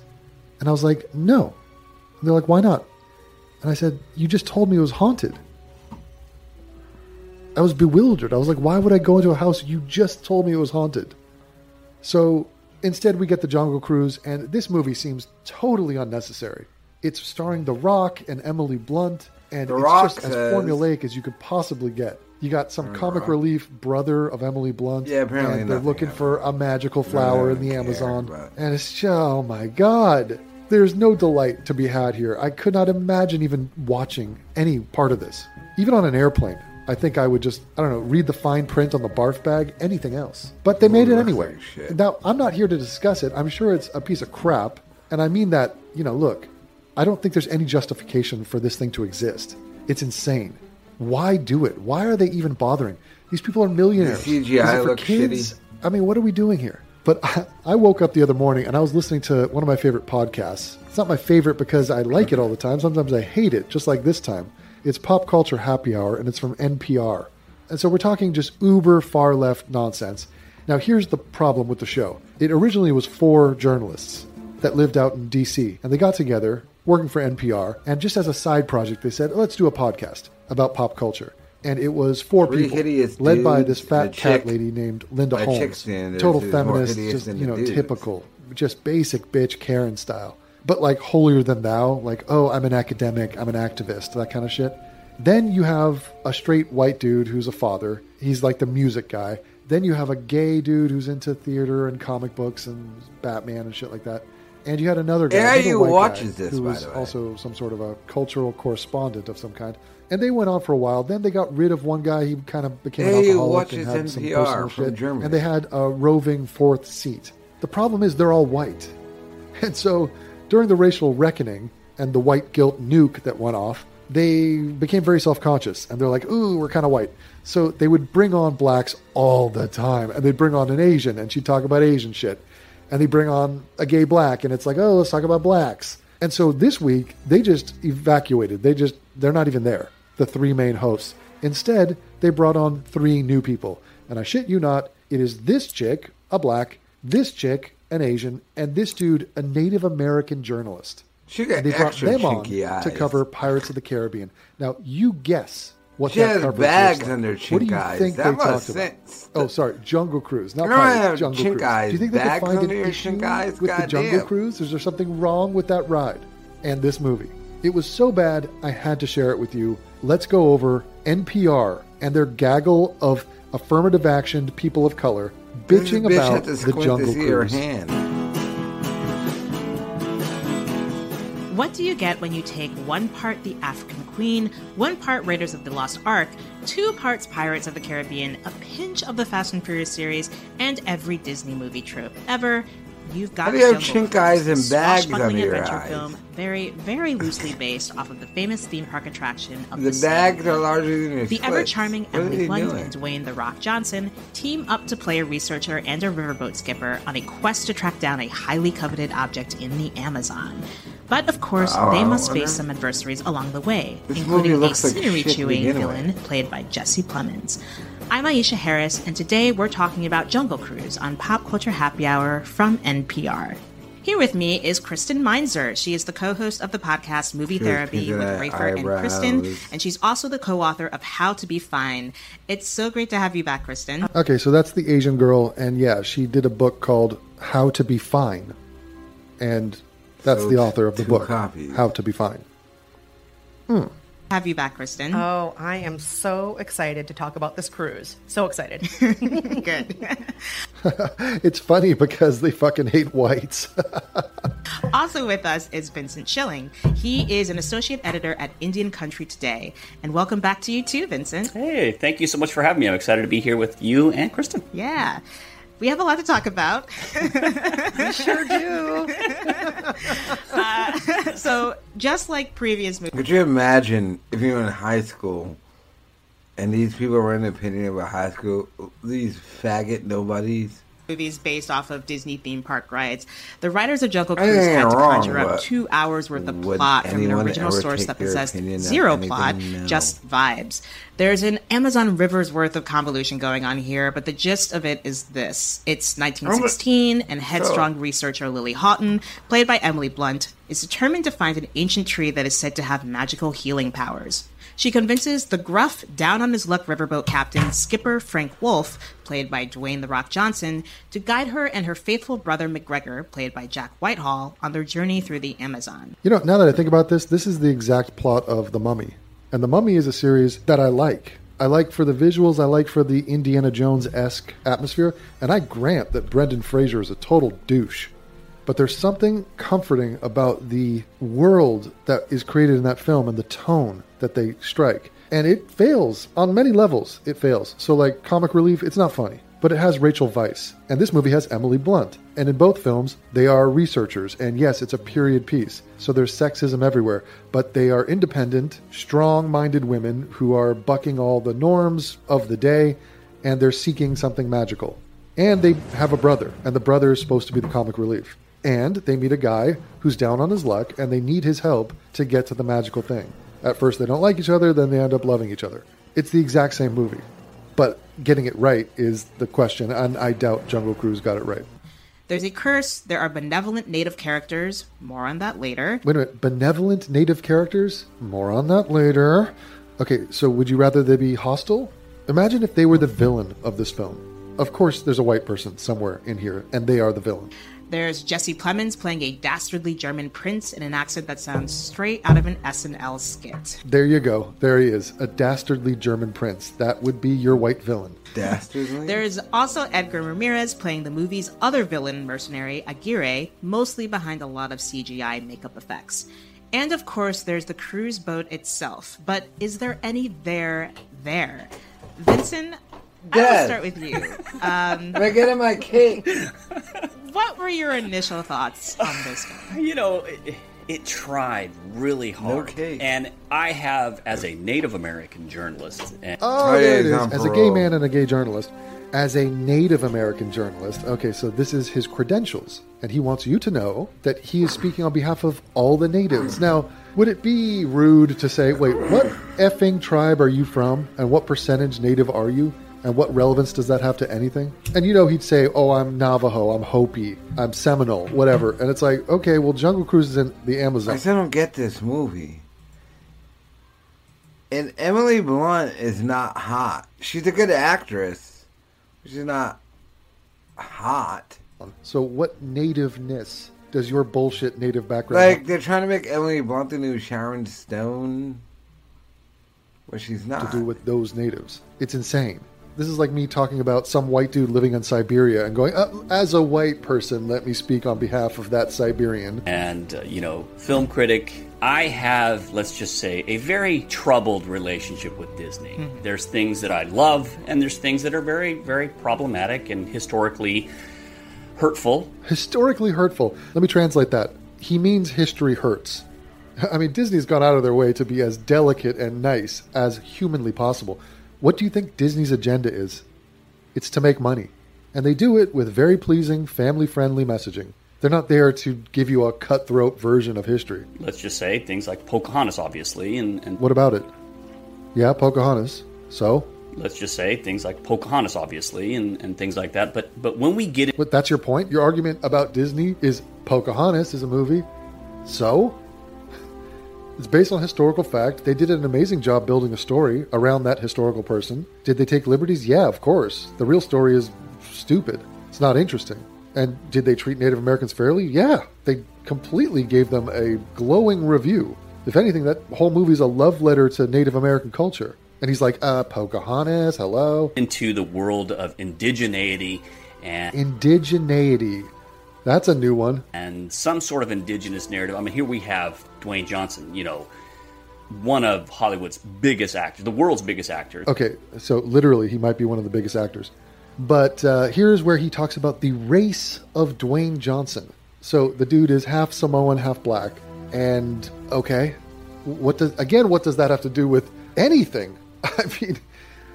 S3: And I was like, No. And they're like, Why not? And I said, You just told me it was haunted. I was bewildered. I was like, Why would I go into a house you just told me it was haunted? So instead, we get the Jungle Cruise, and this movie seems totally unnecessary. It's starring The Rock and Emily Blunt, and
S2: The
S3: it's
S2: Rock
S3: just as
S2: says-
S3: formulaic as you could possibly get. You got some comic relief brother of Emily Blunt.
S2: Yeah, apparently
S3: and they're looking
S2: happened.
S3: for a magical flower in the
S2: care,
S3: Amazon,
S2: but-
S3: and it's just, oh my god, there's no delight to be had here. I could not imagine even watching any part of this, even on an airplane. I think I would just, I don't know, read the fine print on the barf bag, anything else. But they made it anyway. Now, I'm not here to discuss it. I'm sure it's a piece of crap. And I mean that, you know, look, I don't think there's any justification for this thing to exist. It's insane. Why do it? Why are they even bothering? These people are millionaires.
S2: The
S3: Is
S2: CGI
S3: it for
S2: looks
S3: kids?
S2: shitty.
S3: I mean, what are we doing here? But I, I woke up the other morning and I was listening to one of my favorite podcasts. It's not my favorite because I like it all the time. Sometimes I hate it, just like this time. It's Pop Culture Happy Hour and it's from NPR. And so we're talking just uber far left nonsense. Now, here's the problem with the show it originally was four journalists that lived out in DC, and they got together working for NPR. And just as a side project, they said, let's do a podcast about pop culture. And it was four
S2: Three
S3: people, led by this fat cat
S2: chick.
S3: lady named Linda Holmes. Total
S2: is
S3: feminist, just you know, typical, just basic bitch Karen style. But like holier than thou, like, oh, I'm an academic, I'm an activist, that kind of shit. Then you have a straight white dude who's a father. He's like the music guy. Then you have a gay dude who's into theater and comic books and Batman and shit like that. And you had another guy,
S2: you watches
S3: guy,
S2: this,
S3: who was also some sort of a cultural correspondent of some kind. And they went on for a while. Then they got rid of one guy. He kind of became
S2: Hey,
S3: an alcoholic and had some personal shit.
S2: Germany.
S3: And they had a roving fourth seat. The problem is they're all white. And so during the racial reckoning and the white guilt nuke that went off, they became very self conscious and they're like, ooh, we're kind of white. So they would bring on blacks all the time and they'd bring on an Asian and she'd talk about Asian shit. And they bring on a gay black and it's like, oh, let's talk about blacks. And so this week they just evacuated. They just, they're not even there, the three main hosts. Instead, they brought on three new people. And I shit you not, it is this chick, a black, this chick, an Asian, and this dude, a Native American journalist.
S2: She got
S3: And they brought them on
S2: eyes.
S3: to cover Pirates of the Caribbean. Now, you guess what
S2: She
S3: that
S2: has bags
S3: like.
S2: under
S3: What do you
S2: eyes.
S3: think
S2: That
S3: they talked about?
S2: sense.
S3: Oh, sorry, Jungle Cruise, not
S2: I
S3: Pirates.
S2: have
S3: Jungle
S2: chink
S3: Cruise.
S2: eyes,
S3: Do you think they could find an issue
S2: chink
S3: with the Jungle
S2: Goddamn.
S3: Cruise? Is there something wrong with that ride and this movie? It was so bad, I had to share it with you. Let's go over NPR and their gaggle of affirmative action people of color bitching
S2: bitch
S3: about
S2: to
S3: the Jungle
S2: to see her
S3: Cruise.
S2: hand.
S10: What do you get when you take one part The African Queen, one part Raiders of the Lost Ark, two parts Pirates of the Caribbean, a pinch of the Fast and Furious series, and every Disney movie trope ever? You've got
S2: How do you have chink eyes and bags under your eyes?
S10: film, very, very loosely based off of the famous theme park attraction of
S2: The
S10: the,
S2: bags are larger than your
S10: the ever charming Emily Blunt and Dwayne The Rock Johnson team up to play a researcher and a riverboat skipper on a quest to track down a highly coveted object in the Amazon. But of course,
S2: Oh,
S10: they must face some adversaries along the way,
S2: This
S10: including a
S2: like
S10: scenery chewing villain
S2: with.
S10: played by Jesse Plemons. I'm Aisha Harris, and today we're talking about Jungle Cruise on Pop Culture Happy Hour from NPR. Here with me is Kristen Meinzer. She is the co-host of the podcast Movie
S2: She
S10: Therapy with
S2: at
S10: Rafer and Kristen, and she's also the co-author of How to Be Fine. It's so great to have you back, Kristen.
S3: Okay, so that's the Asian girl, and yeah, she did a book called How to Be Fine, and that's
S2: So
S3: the author of the book,
S2: copies.
S3: How to Be Fine. Hmm.
S10: Have you back, Kristen?
S11: Oh, I am so excited to talk about this cruise. So excited.
S10: Good.
S3: It's funny because they fucking hate whites.
S10: also with us is Vincent Schilling. He is an associate editor at Indian Country Today. And welcome back to you too, Vincent.
S12: Hey, thank you so much for having me. I'm excited to be here with you and Kristen.
S10: Yeah. We have a lot to talk about.
S11: we sure do.
S10: uh, so, just like previous movies.
S2: Could you imagine if you were in high school and these people were in an opinion about high school, these faggot nobodies?
S10: Movies based off of Disney theme park rides. The writers of Jungle Cruise had to wrong, conjure up two hours worth of plot from an original source that possessed zero plot, just vibes. There's an Amazon River's worth of convolution going on here, but the gist of it is this. It's 1916, and headstrong researcher Lily Houghton, played by Emily Blunt, is determined to find an ancient tree that is said to have magical healing powers. She convinces the gruff, down on his luck riverboat captain, skipper Frank Wolf, played by Dwayne The Rock Johnson, to guide her and her faithful brother McGregor, played by Jack Whitehall, on their journey through the Amazon.
S3: You know, now that I think about this, this is the exact plot of The Mummy. And The Mummy is a series that I like. I like for the visuals, I like for the Indiana Jones esque atmosphere, and I grant that Brendan Fraser is a total douche. But there's something comforting about the world that is created in that film and the tone that they strike. And it fails on many levels. It fails. So, like, comic relief, it's not funny. But it has Rachel Weisz. And this movie has Emily Blunt. And in both films, they are researchers. And yes, it's a period piece. So there's sexism everywhere. But they are independent, strong minded women who are bucking all the norms of the day. And they're seeking something magical. And they have a brother. And the brother is supposed to be the comic relief and they meet a guy who's down on his luck and they need his help to get to the magical thing. At first, they don't like each other, then they end up loving each other. It's the exact same movie. But getting it right is the question, and I doubt Jungle Cruise got it right.
S10: There's a curse. There are benevolent native characters. More on that later.
S3: Wait a minute. Benevolent native characters? More on that later. Okay, so would you rather they be hostile? Imagine if they were the villain of this film. Of course, there's a white person somewhere in here, and they are the villain.
S10: There's Jesse Plemons playing a dastardly German prince in an accent that sounds straight out of an SNL skit.
S3: There you go. There he is. A dastardly German prince. That would be your white villain.
S2: Dastardly?
S10: There's also Edgar Ramirez playing the movie's other villain mercenary, Aguirre, mostly behind a lot of CGI makeup effects. And of course, there's the cruise boat itself. But is there any there there? Vincent, I'll start with you. Um,
S2: Am I getting my cake?
S10: what were your initial thoughts on this
S12: one? You know, it, it tried really hard.
S2: Okay.
S12: And I have, as a Native American journalist. And-
S3: oh, there it is. As a gay man and a gay journalist. As a Native American journalist. Okay, so this is his credentials. And he wants you to know that he is speaking on behalf of all the natives. Now, would it be rude to say, wait, what effing tribe are you from? And what percentage native are you? And what relevance does that have to anything? And you know, he'd say, Oh, I'm Navajo, I'm Hopi, I'm Seminole, whatever. And it's like, okay, well, Jungle Cruise is in the Amazon.
S2: I still don't get this movie. And Emily Blunt is not hot. She's a good actress. But she's not hot.
S3: So, what nativeness does your bullshit native background
S2: Like,
S3: have?
S2: they're trying to make Emily Blunt the new Sharon Stone. Well, she's not.
S3: To do with those natives. It's insane. This is like me talking about some white dude living in Siberia and going, uh, as a white person, let me speak on behalf of that Siberian.
S12: And, uh, you know, film critic, I have, let's just say, a very troubled relationship with Disney. Mm-hmm. There's things that I love, and there's things that are very, very problematic and historically hurtful.
S3: Historically hurtful. Let me translate that. He means history hurts. I mean, Disney's gone out of their way to be as delicate and nice as humanly possible. What do you think Disney's agenda is? It's to make money. And they do it with very pleasing, family friendly messaging. They're not there to give you a cutthroat version of history.
S12: Let's just say things like Pocahontas, obviously. And, and
S3: what about it? Yeah, Pocahontas. So?
S12: Let's just say things like Pocahontas, obviously, and, and things like that. But but when we get it,
S3: but that's your point. Your argument about Disney is Pocahontas is a movie. So it's based on historical fact. They did an amazing job building a story around that historical person. Did they take liberties? Yeah, of course. The real story is stupid. It's not interesting. And did they treat Native Americans fairly? Yeah. They completely gave them a glowing review. If anything, that whole movie is a love letter to Native American culture. And he's like, uh, Pocahontas, hello.
S12: Into the world of indigeneity and.
S3: Indigeneity. That's a new one.
S12: And some sort of indigenous narrative. I mean, here we have Dwayne Johnson, you know, one of Hollywood's biggest actors, the world's biggest actors.
S3: Okay, so literally, he might be one of the biggest actors. But uh, here's where he talks about the race of Dwayne Johnson. So the dude is half Samoan, half black. And okay, what does again? What does that have to do with anything? I mean,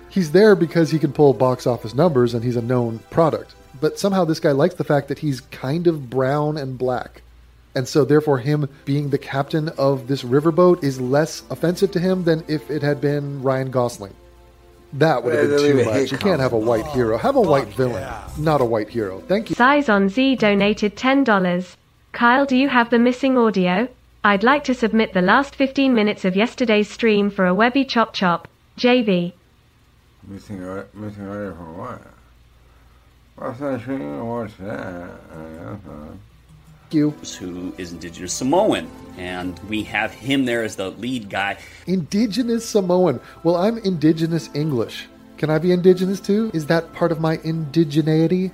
S3: he's there because he can pull box office numbers and he's a known product. But somehow this guy likes the fact that he's kind of brown and black. And so therefore him being the captain of this riverboat is less offensive to him than if it had been Ryan Gosling. That would have been too much. You can't have a white hero. Have a white villain, not a white hero. Thank you.
S5: Size on Z donated $10. Kyle, do you have the missing audio? I'd like to submit the last 15 minutes of yesterday's stream for a Webby Chop Chop. JV.
S2: Missing or missing order for what? What's that? What's that?
S3: You.
S12: Who is indigenous Samoan, and we have him there as the lead guy.
S3: Indigenous Samoan. Well, I'm indigenous English. Can I be indigenous too? Is that part of my indigeneity?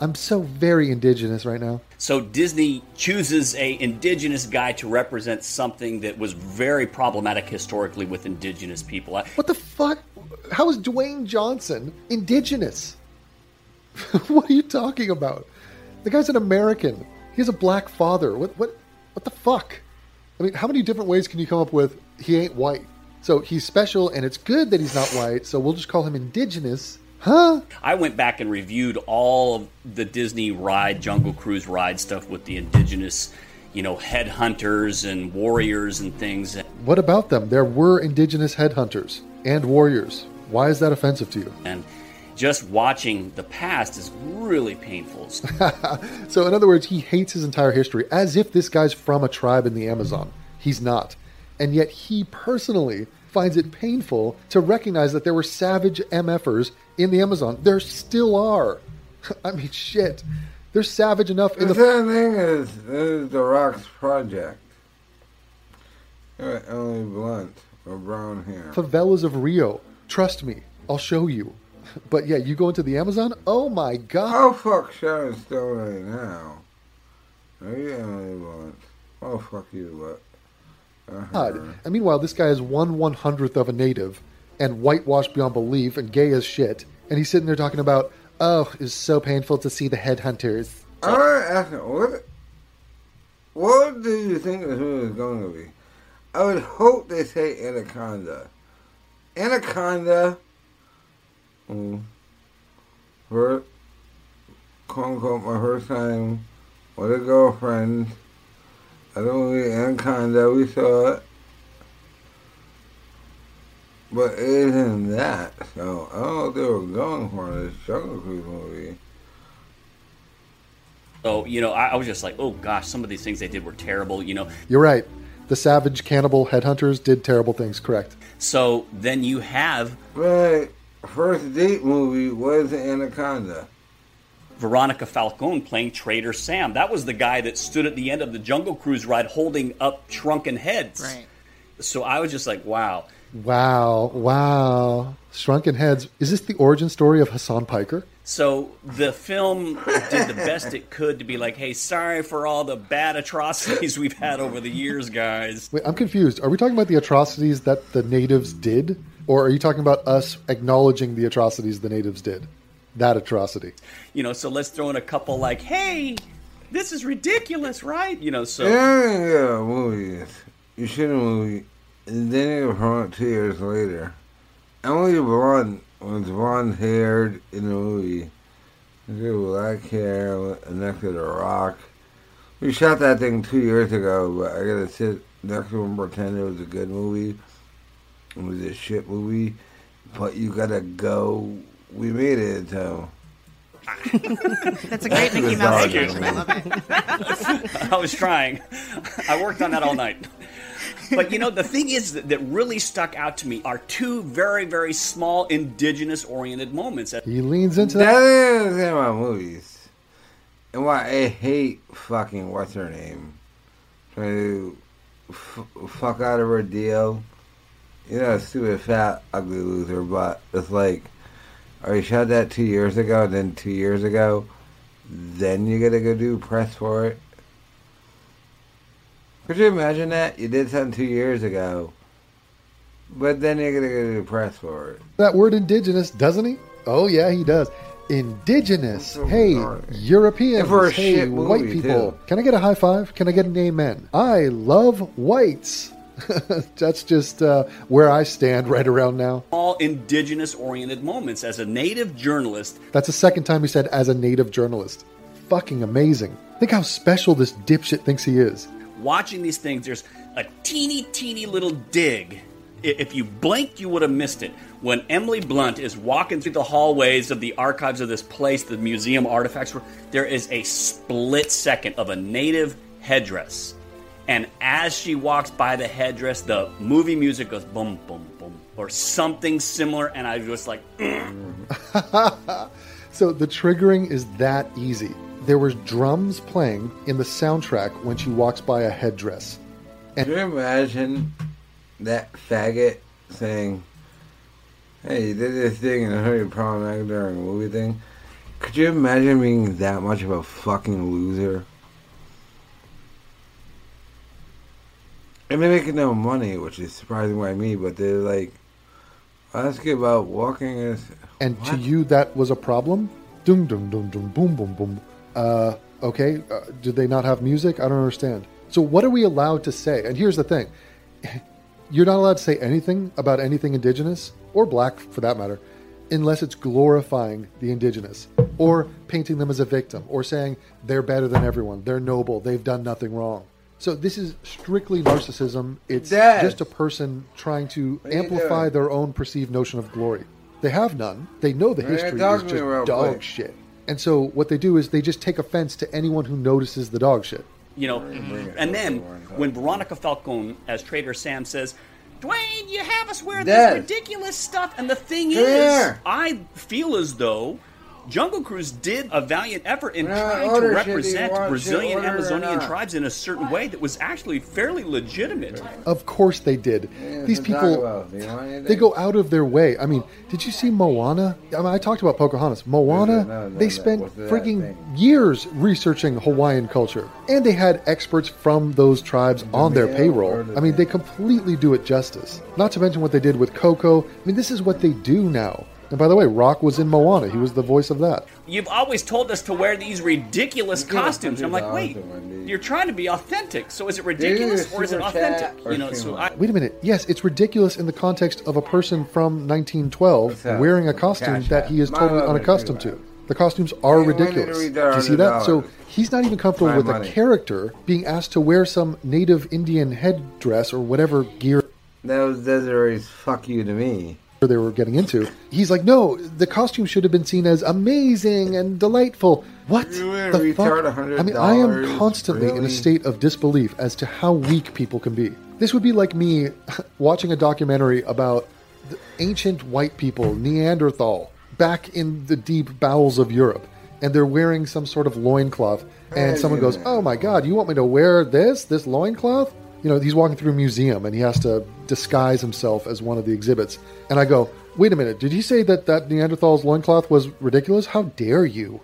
S3: I'm so very indigenous right now.
S12: So Disney chooses a indigenous guy to represent something that was very problematic historically with indigenous people.
S3: What the fuck? How is Dwayne Johnson indigenous? what are you talking about? The guy's an American. He has a black father. What what what the fuck? I mean, how many different ways can you come up with he ain't white? So he's special and it's good that he's not white, so we'll just call him indigenous. Huh?
S12: I went back and reviewed all of the Disney ride, Jungle Cruise ride stuff with the indigenous, you know, headhunters and warriors and things.
S3: What about them? There were indigenous headhunters and warriors. Why is that offensive to you?
S12: And just watching the past is really painful.
S3: So, in other words, he hates his entire history as if this guy's from a tribe in the Amazon. He's not. And yet, he personally finds it painful to recognize that there were savage MFers in the Amazon. There still are. I mean, shit. They're savage enough in
S2: The
S3: the.
S2: sad thing is, this is the Rocks Project. You're Emily Blunt with brown hair.
S3: favelas of Rio. Trust me, I'll show you. But yeah, you go into the Amazon? Oh my god.
S2: Oh fuck Sharon Stone right now. Are you Emily Blunt? Oh fuck you, what? Uh-huh.
S3: God. And meanwhile, this guy is one one hundredth of a native and whitewashed beyond belief and gay as shit. And he's sitting there talking about, oh, it's so painful to see the headhunters.
S2: I want to ask you, what, what do you think this movie is going to be? I would hope they say Anaconda. Anaconda, mm, for quote unquote my first time with a girlfriend. I don't movie Anaconda, we saw it. But it isn't that, so I don't know what they were going for in this Jungle Cruise movie.
S12: So, you know, I, I was just like, oh gosh, some of these things they did were terrible, you know.
S3: You're right. The savage cannibal headhunters did terrible things, correct.
S12: So then you have
S2: Right. First date movie was Anaconda.
S12: Veronica Falcón playing Trader Sam. That was the guy that stood at the end of the Jungle Cruise ride holding up shrunken heads.
S11: Right.
S12: So I was just like, wow.
S3: Wow, wow. Shrunken Heads. Is this the origin story of Hassan Piker?
S12: So the film did the best it could to be like, hey, sorry for all the bad atrocities we've had over the years, guys.
S3: Wait, I'm confused. Are we talking about the atrocities that the natives did? Or are you talking about us acknowledging the atrocities the natives did? That atrocity.
S12: You know, so let's throw in a couple like, hey, this is ridiculous, right? You know, so
S2: Yeah, yeah, movies. You should have movie. And then it was out two years later. Emily Blunt was blonde haired in the movie. She had black hair next to the rock. We shot that thing two years ago, but I gotta sit next to him and pretend it was a good movie. It was a shit movie. But you gotta go. We made it, so.
S11: That's a great Mickey Mouse situation. I love
S12: I was trying. I worked on that all night. But you know, the thing is that, that really stuck out to me are two very, very small indigenous oriented moments.
S3: He leans into
S2: That
S3: that.
S2: is in my movies. And why I hate fucking what's her name. Trying to f- fuck out of her deal. You know, a stupid, fat, ugly loser, but it's like, oh, you shot that two years ago, then two years ago, then you gotta go do press for it. Could you imagine that? You did something two years ago, but then you're gonna go do press for it.
S3: That word indigenous, doesn't he? Oh, yeah, he does. Indigenous. hey, Europeans.
S2: For a
S3: hey, white people.
S2: too.
S3: Can I get a high five? Can I get an amen? I love whites. That's just uh, where I stand right around now.
S12: All indigenous oriented moments. As a native journalist,
S3: That's the second time he said as a native journalist. Fucking amazing. Think how special this dipshit thinks he is.
S12: watching these things, there's a teeny, teeny little dig. If you blinked, you would have missed it. When Emily Blunt is walking through the hallways of the archives of this place, the museum artifacts, were- there is a split second of a native headdress. And as she walks by the headdress, the movie music goes boom, boom, boom, or something similar. And I was just like,
S3: So the triggering is that easy. There was drums playing in the soundtrack when she walks by a headdress.
S2: Can you imagine that faggot saying, "Hey, you did this thing and I heard you're problematic during a movie thing"? Could you imagine being that much of a fucking loser? And they're making no money, which is surprising by me. But they're like, ask you about walking as
S3: And to you, that was a problem? Dum dum dum dum boom boom boom. Uh, okay. Uh, did they not have music? I don't understand. So what are we allowed to say? And here's the thing: you're not allowed to say anything about anything indigenous or black, for that matter, unless it's glorifying the indigenous or painting them as a victim or saying they're better than everyone, they're noble, they've done nothing wrong. So this is strictly narcissism. It's
S2: Yes.
S3: just a person trying to
S2: What are you
S3: amplify
S2: doing?
S3: their own perceived notion of glory. They have none. They know the
S2: Bring
S3: history
S2: dog
S3: is
S2: to me real
S3: just dog
S2: quick.
S3: shit. And so what they do is they just take offense to anyone who notices the dog shit.
S12: you know. And then when Veronica Falcón, as Trader Sam, says, Dwayne, you have us wear
S2: Yes.
S12: this ridiculous stuff. And the thing
S2: Come
S12: is,
S2: here.
S12: I feel as though Jungle Cruise did a valiant effort in
S2: We're
S12: trying to
S2: order shit, do you
S12: represent Brazilian
S2: ordered
S12: Amazonian
S2: not?
S12: tribes in a certain way that was actually fairly legitimate.
S3: Of course they did.
S2: Yeah,
S3: These people
S2: about. Do you want anything?
S3: they go out of their way. I mean, did you see Moana? I mean, I talked about Pocahontas. Moana,
S2: No, no,
S3: they spent
S2: What's that
S3: freaking years researching Hawaiian culture. And they had experts from those tribes on their payroll. I mean, they completely do it justice. Not to mention what they did with Coco. I mean, this is what they do now. And by the way, Rock was in Moana. He was the voice of that.
S12: You've always told us to wear these ridiculous costumes. I'm like, wait, you're trying to be authentic. So is it ridiculous or is it authentic? You know, so I,
S3: Wait a minute. Yes, it's ridiculous in the context of a person from 1912
S2: that?
S3: wearing a costume
S2: Cash
S3: that he is totally unaccustomed to. The costumes are
S2: Hey, when did
S3: ridiculous. Do you see that? So he's not even comfortable
S2: My
S3: with
S2: money.
S3: a character being asked to wear some native Indian headdress or whatever gear
S2: That was Desiree's fuck you to me.
S3: They were getting into. He's like, no, the costume should have been seen as amazing and delightful. What
S2: You
S3: the fuck? I mean, I am
S2: $100,
S3: constantly in a state of disbelief as to how weak people can be. This would be like me watching a documentary about the ancient white people, Neanderthal, back in the deep bowels of Europe, and they're wearing some sort of loincloth, and someone goes, "Oh my God, you want me to wear this, this loincloth?" You know, he's walking through a museum and he has to disguise himself as one of the exhibits, and I go, "Wait a minute, did he say that that Neanderthal's loincloth was ridiculous? How dare you?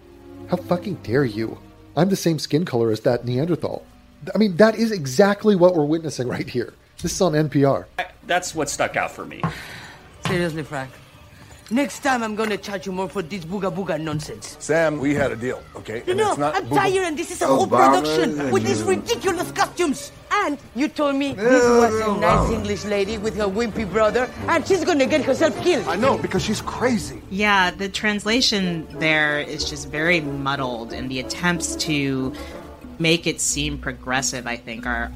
S3: How fucking dare you? I'm the same skin color as that Neanderthal." I mean, that is exactly what we're witnessing right here. This is on NPR.
S12: that's what stuck out for me.
S13: Seriously, Frank. Next time I'm gonna charge you more for this booga booga nonsense.
S7: Sam, we had a deal, okay?
S13: You
S7: And
S13: know,
S7: it's not
S13: I'm
S7: booga-
S13: tired and this is a whole
S2: Obama
S13: production with these ridiculous costumes. And you told me this was a nice English lady with her wimpy brother and she's gonna get herself killed.
S7: I know, because she's crazy.
S10: Yeah, the translation there is just very muddled, and the attempts to make it seem progressive, I think, are.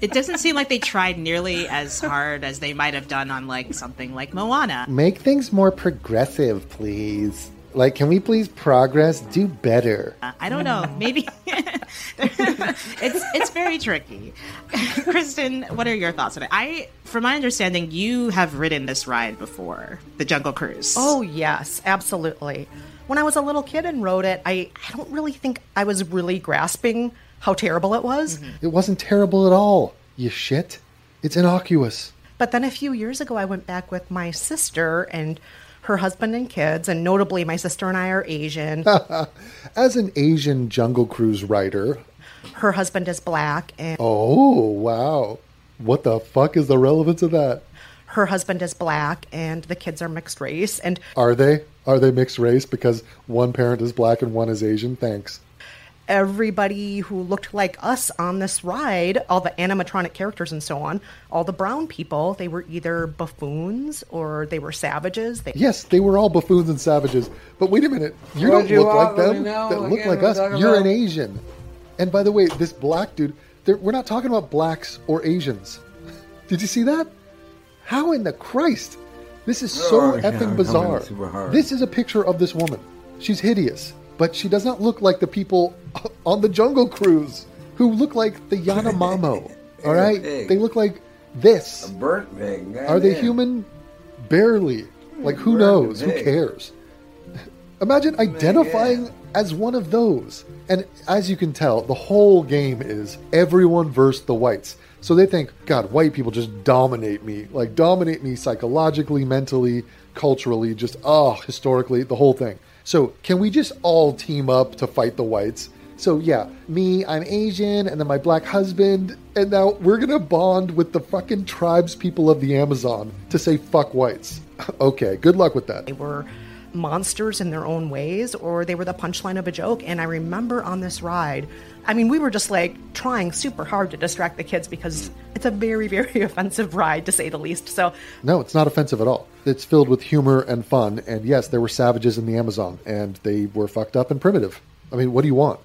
S10: It doesn't seem like they tried nearly as hard as they might have done on like something like Moana.
S3: Make things more progressive, please. Like, can we please progress? Do better.
S10: Uh, I don't know. Maybe it's it's very tricky. Kristen, what are your thoughts on it? I, from my understanding, you have ridden this ride before, the Jungle Cruise.
S11: Oh, yes, absolutely. When I was a little kid and wrote it, I, I don't really think I was really grasping how terrible it was. Mm-hmm.
S3: It wasn't terrible at all, you shit. It's innocuous.
S11: But then a few years ago, I went back with my sister and her husband and kids, and notably, my sister and I are Asian.
S3: As an Asian Jungle Cruise writer,
S11: her husband is black, and
S3: oh, wow. What the fuck is the relevance of that?
S11: her husband is black, and the kids are mixed race. And
S3: Are they? Are they mixed race because one parent is black and one is Asian? Thanks.
S11: Everybody who looked like us on this ride, all the animatronic characters and so on, all the brown people, they were either buffoons or they were savages. They,
S3: Yes, they were all buffoons and savages. But wait a minute, you
S2: What
S3: don't
S2: you
S3: look like them.
S2: me
S3: That look
S2: again
S3: like us. You're
S2: about.
S3: an Asian. And by the way, this black dude, we're not talking about blacks or Asians. Did you see that? How in the Christ? This is so
S2: Oh,
S3: effing
S2: coming
S3: bizarre. This is a picture of this woman. She's hideous, but she does not look like the people on the Jungle Cruise who look like the Yanomamo. all right, they look like this.
S2: A Burnt pig.
S3: Are they human? Barely. Like who
S2: Burnt
S3: knows? Who cares? Imagine identifying as one of those. And as you can tell, the whole game is everyone versus the whites. So they think, God, white people just dominate me. Like, dominate me psychologically, mentally, culturally, just, oh, historically, the whole thing. So, can we just all team up to fight the whites? So, yeah, me, I'm Asian, and then my black husband, and now we're gonna bond with the fucking tribes people of the Amazon to say fuck whites. okay, good luck with that.
S11: they were monsters in their own ways or they were the punchline of a joke. And I remember on this ride, I mean, we were just like trying super hard to distract the kids because it's a very, very offensive ride to say the least. So
S3: No, it's not offensive at all. It's filled with humor and fun. And yes, there were savages in the Amazon, and they were fucked up and primitive. I mean, what do you want?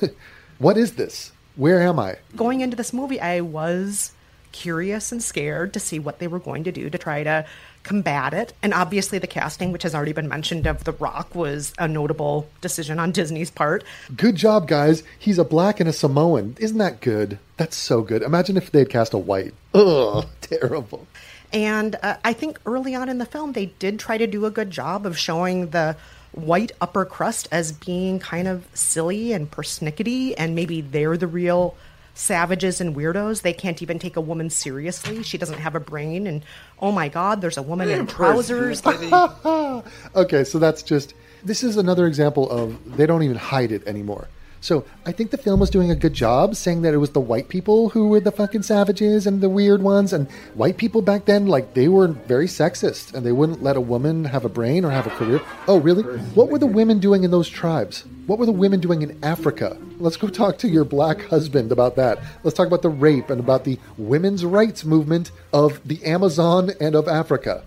S3: what is this? Where am I?
S11: going into this movie, I was curious and scared to see what they were going to do to try to combat it. And obviously, the casting, which has already been mentioned, of The Rock was a notable decision on Disney's part.
S3: Good job, guys. He's a black and a Samoan. Isn't that good? That's so good. Imagine if they'd cast a white. Ugh, terrible.
S11: And uh, I think early on in the film, they did try to do a good job of showing the white upper crust as being kind of silly and persnickety, and maybe they're the real savages and weirdos. They can't even take a woman seriously. She doesn't have a brain, and oh my god, there's a woman in trousers.
S3: okay, so that's just. This is another example of they don't even hide it anymore. So I think the film was doing a good job saying that it was the white people who were the fucking savages and the weird ones. And white people back then, like, they were very sexist and they wouldn't let a woman have a brain or have a career. Oh, really? What were the women doing in those tribes? What were the women doing in Africa? Let's go talk to your black husband about that. Let's talk about the rape and about the women's rights movement of the Amazon and of Africa.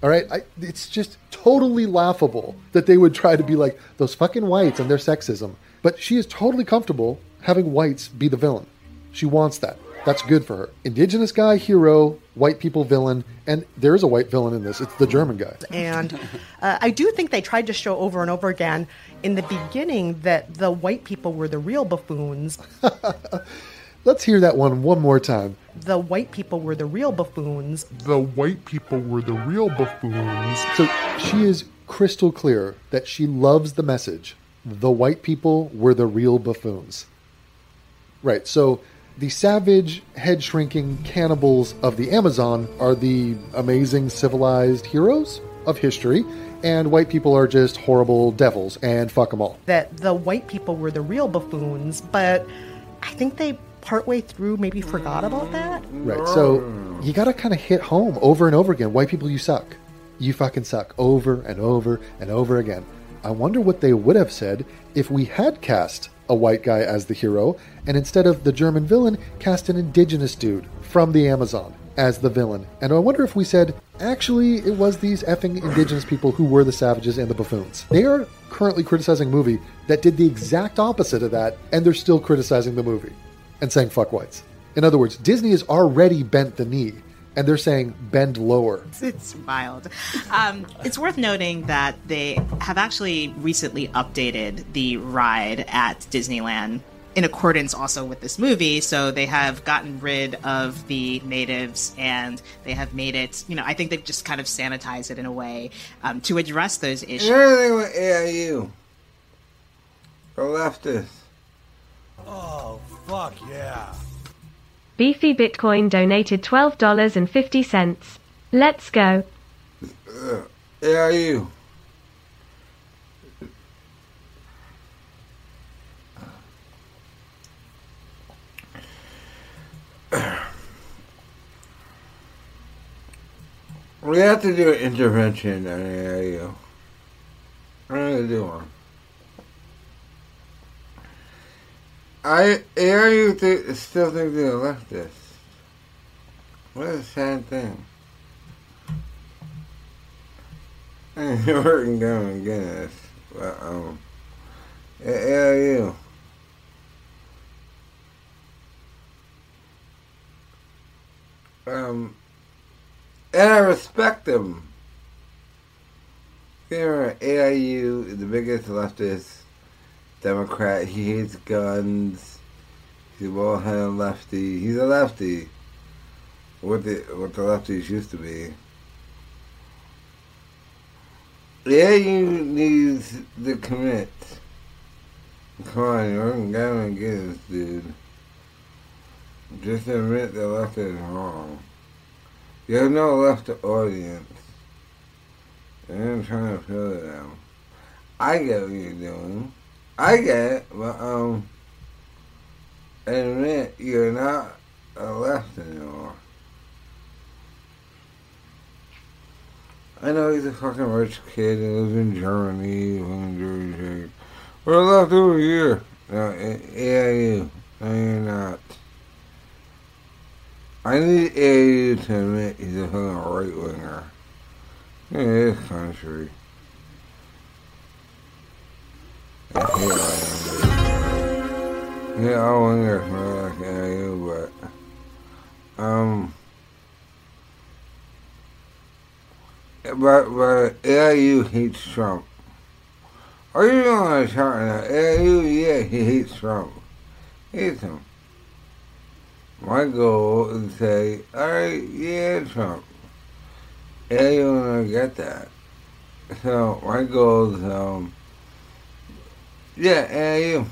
S3: All right, I, it's just totally laughable that they would try to be like those fucking whites and their sexism. But she is totally comfortable having whites be the villain. She wants that. That's good for her. Indigenous guy, hero, white people villain, and there is a white villain in this. It's the German guy.
S11: And uh, I do think they tried to show over and over again in the beginning that the white people were the real buffoons.
S3: Let's hear that one one more time.
S11: The white people were the real buffoons.
S3: The white people were the real buffoons. So she is crystal clear that she loves the message. The white people were the real buffoons. Right. So the savage, head shrinking cannibals of the Amazon are the amazing civilized heroes of history, and white people are just horrible devils, and fuck them all.
S11: That the white people were the real buffoons, but I think they partway through maybe forgot about that.
S3: Right. So you got to kind of hit home over and over again. White people, you suck. You fucking suck over and over and over again. I wonder what they would have said if we had cast a white guy as the hero and instead of the German villain, cast an indigenous dude from the Amazon as the villain. And I wonder if we said, actually, it was these effing indigenous people who were the savages and the buffoons. They are currently criticizing a movie that did the exact opposite of that, and they're still criticizing the movie and saying fuck whites. In other words, Disney has already bent the knee, and they're saying bend lower.
S10: It's wild. Um, it's worth noting that they have actually recently updated the ride at Disneyland in accordance also with this movie. So they have gotten rid of the natives and they have made it, you know, I think they've just kind of sanitized it in a way um, to address those issues.
S2: And everything with AIU. Or leftist.
S7: Oh, fuck yeah.
S5: Beefy Bitcoin donated $12.50. Let's go.
S2: Ugh. AIU. We have to do an intervention on AIU. What are they doing? I still think they're leftist. What a sad thing. We're going against this. But, um, ARU. Um, and I respect them. Remember, AIU the biggest leftist Democrat. He hates guns. He's a well-headed lefty. He's a lefty. What the what the lefties used to be. Yeah, you needs to commit. Come on, you're gonna get this dude. Just admit the left is wrong. You have no left audience. And I'm trying to fill it out. I get what you're doing. I get it, but um admit you're not a left anymore. I know he's a fucking rich kid and lives in Germany, in Jersey. We're left over here. No, yeah, you. No, you're not. I need AU to admit he's a fucking right winger. In this country. I hate right Yeah, all wingers are like AU, but um but but AU hates Trump. Are you on a chart now? AU, yeah, he hates Trump. Hates him. My goal is to say, alright, yeah, Trump. Yeah, you don't get that. So, my goal is, um, yeah, yeah, you.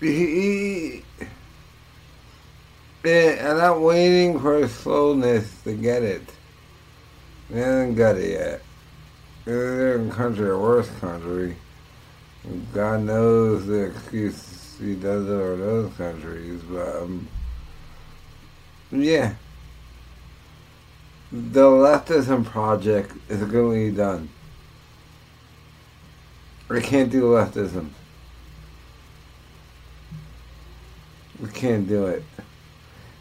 S2: He, I'm not waiting for slowness to get it. They haven't got it yet. They're in country, a worse country. God knows the excuse he does it over those countries, but um, yeah, the leftism project is going to be done. We can't do leftism. We can't do it.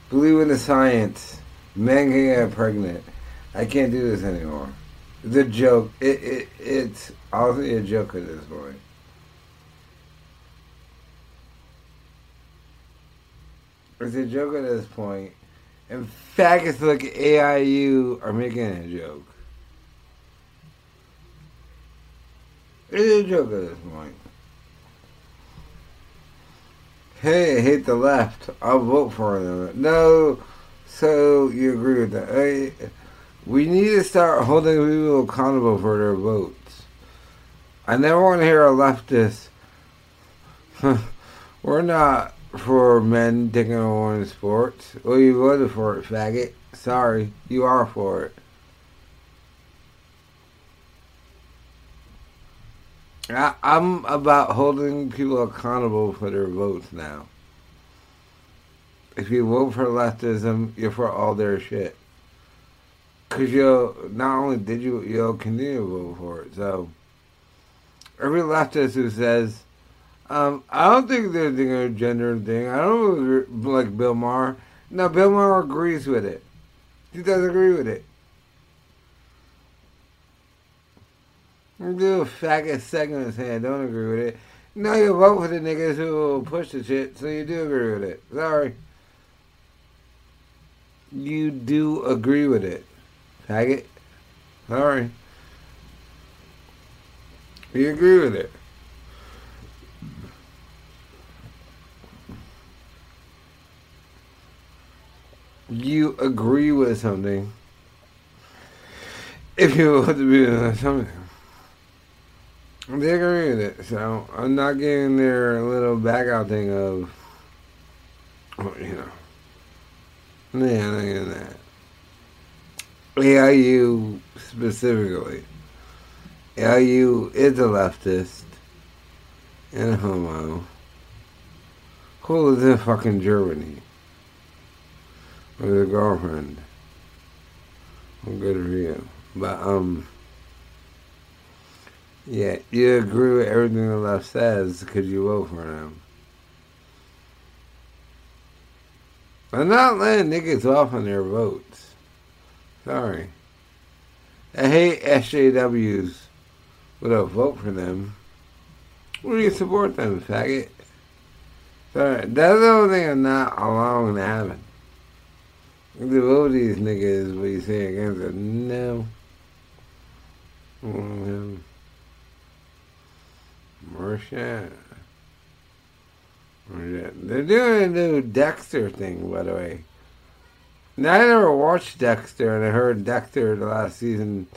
S2: Believe in the science. Men can get pregnant. I can't do this anymore. It's a joke. It, it it's honestly a joke at this point. It's a joke at this point. In fact, it's like AIU are making a joke. It's a joke at this point. Hey, I hate the left. I'll vote for them. No, so you agree with that? Hey, we need to start holding people accountable for their votes. I never want to hear a leftist. We're not for men taking in sports. Well, you voted for it, faggot. Sorry, you are for it. I'm about holding people accountable for their votes now. If you vote for leftism, you're for all their shit. Cause you'll not only did you you'll continue to vote for it. So every leftist who says, um, I don't think they're doing a gender thing. I don't like Bill Maher. No, Bill Maher agrees with it. He does agree with it. Do a faggot segment saying I don't agree with it. No, you vote for the niggas who will push the shit, so you do agree with it. Sorry. You do agree with it. Faggot. Sorry. You agree with it. You agree with something. If you want to be something. They agree with it. So I'm not getting their little back out thing of, you know. Yeah, I'm not getting that. AIU specifically. AIU is a leftist and a homo who lives in fucking Germany with a girlfriend. Well, good for you. But um, yeah, you agree with everything the left says because you vote for them. I'm not letting niggas off on their votes. Sorry. I hate SJWs. But I'll vote for them. Do you support them, faggot? Sorry, that's the only thing I'm not allowing to happen. The vote these niggas, what you say against it? No. Marsha. They're doing a new Dexter thing, by the way. Now, I never watched Dexter, and I heard Dexter the last season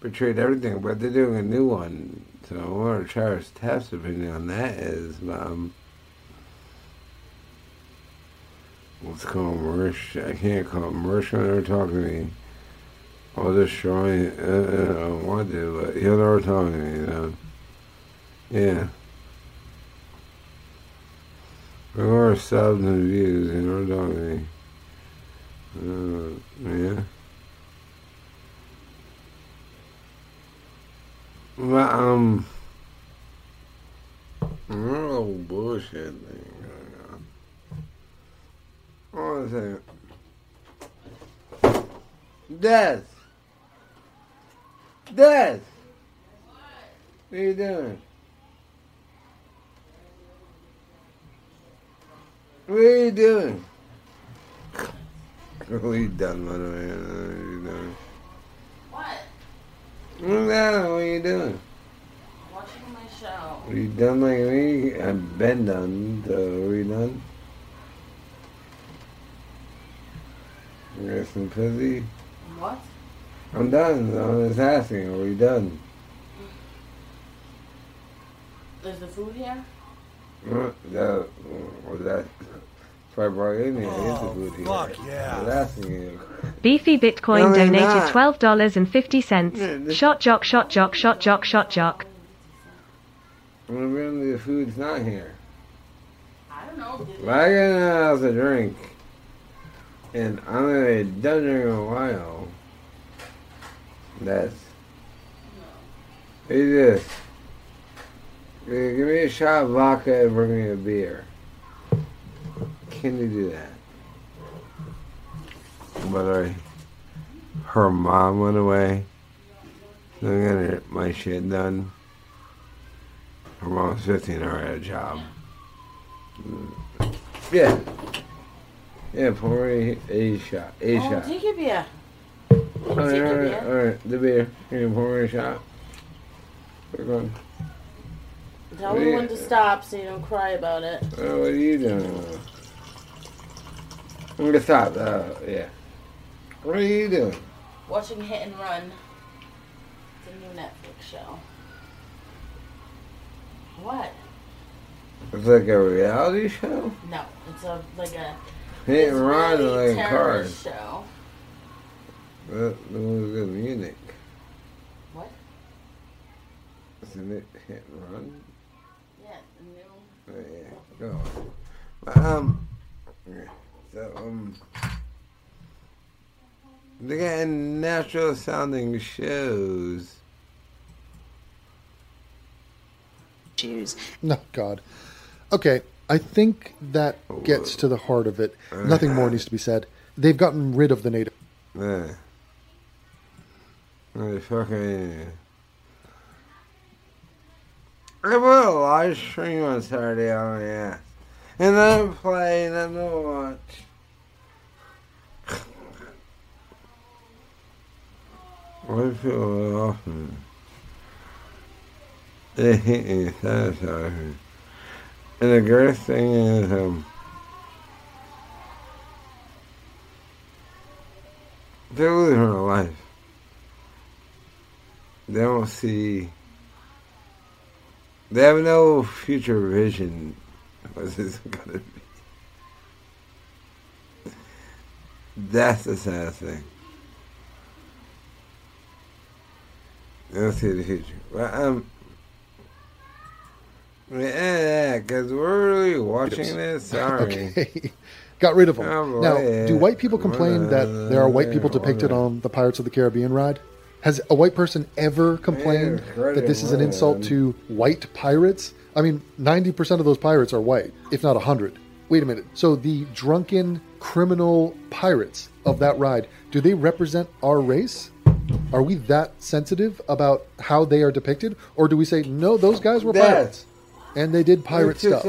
S2: portrayed everything, but they're doing a new one. So I wonder what Charles Taft's opinion on that is. Um, let's call Mersh. I can't call him Mersh they're talking to me. I'll destroy it. Uh, I don't want to, but he'll never talk to me, you know. Yeah. Or subs and views, you know, talking to me. Uh, yeah. But, um, real bullshit thing going on. Hold on a second. Des! Des! What are you doing? What are you doing? What are you done, by the way? What are you doing? What What are you doing?
S14: Watching my show.
S2: Are you done like me? I've been done. So are we done? You got some pussy?
S14: What?
S2: I'm done. I'm just asking. Are we done?
S14: Is the food here?
S2: Uh, what? That, that? If I brought in here, it's the oh, food here.
S7: fuck yeah.
S2: I was asking you.
S5: Beefy Bitcoin
S2: No,
S5: donated twelve dollars and fifty cents. Shot jock, shot jock, shot jock, shot jock.
S2: Remember the food's not here.
S14: I don't know. Did
S2: If I get a house a drink, and I'm gonna be done drinking a while, that's. Hey, this. Give give me a shot of vodka and bring me a beer. Can you do that? By the way, her mom went away. So I'm gonna get my shit done. Her mom's 15 or at a job. Yeah. Yeah, pour me a shot. A
S14: oh,
S2: shot.
S14: take your beer.
S2: Alright, alright, alright. The beer. Can you pour me a shot? We're going.
S14: Tell me when to stop so you don't cry about it.
S2: Oh, what are you doing? I'm gonna stop. Uh, yeah. What are you doing?
S14: Watching Hit and Run. It's a new Netflix show. What?
S2: It's like a reality show?
S14: No, it's a like a
S2: Hit and run
S14: Israeli
S2: like
S14: terrorist
S2: cars.
S14: show.
S2: That, that was good Munich.
S14: What?
S2: Isn't it hit and run?
S14: Yeah.
S2: Oh, yeah, go on. But, um, yeah, so, um, they got natural sounding shows.
S15: Choose.
S3: No, God. Okay, I think that gets to the heart of it. Nothing more needs to be said. They've gotten rid of the native.
S2: Yeah. They fucking. I a live stream on Saturday on ass. And then play, and then watch. I feel often. They hit me satisfying. And the greatest thing is, um, they're living a life. They don't see. They have no future vision. What's this gonna be. That's the sad thing. They don't see the future. But um. Yeah, because we're really watching this. Sorry.
S3: Okay. Got rid of them.
S2: Oh,
S3: now, do white people complain that there are white people depicted on the Pirates of the Caribbean ride? Has a white person ever complained
S2: Yeah,
S3: that this is an insult to white pirates? I mean, 90% of those pirates are white, if not 100. Wait a minute. So the drunken criminal pirates of that ride, do they represent our race? Are we that sensitive about how they are depicted? Or do we say, no, those guys were
S2: Yes.
S3: pirates? And they did pirate stuff.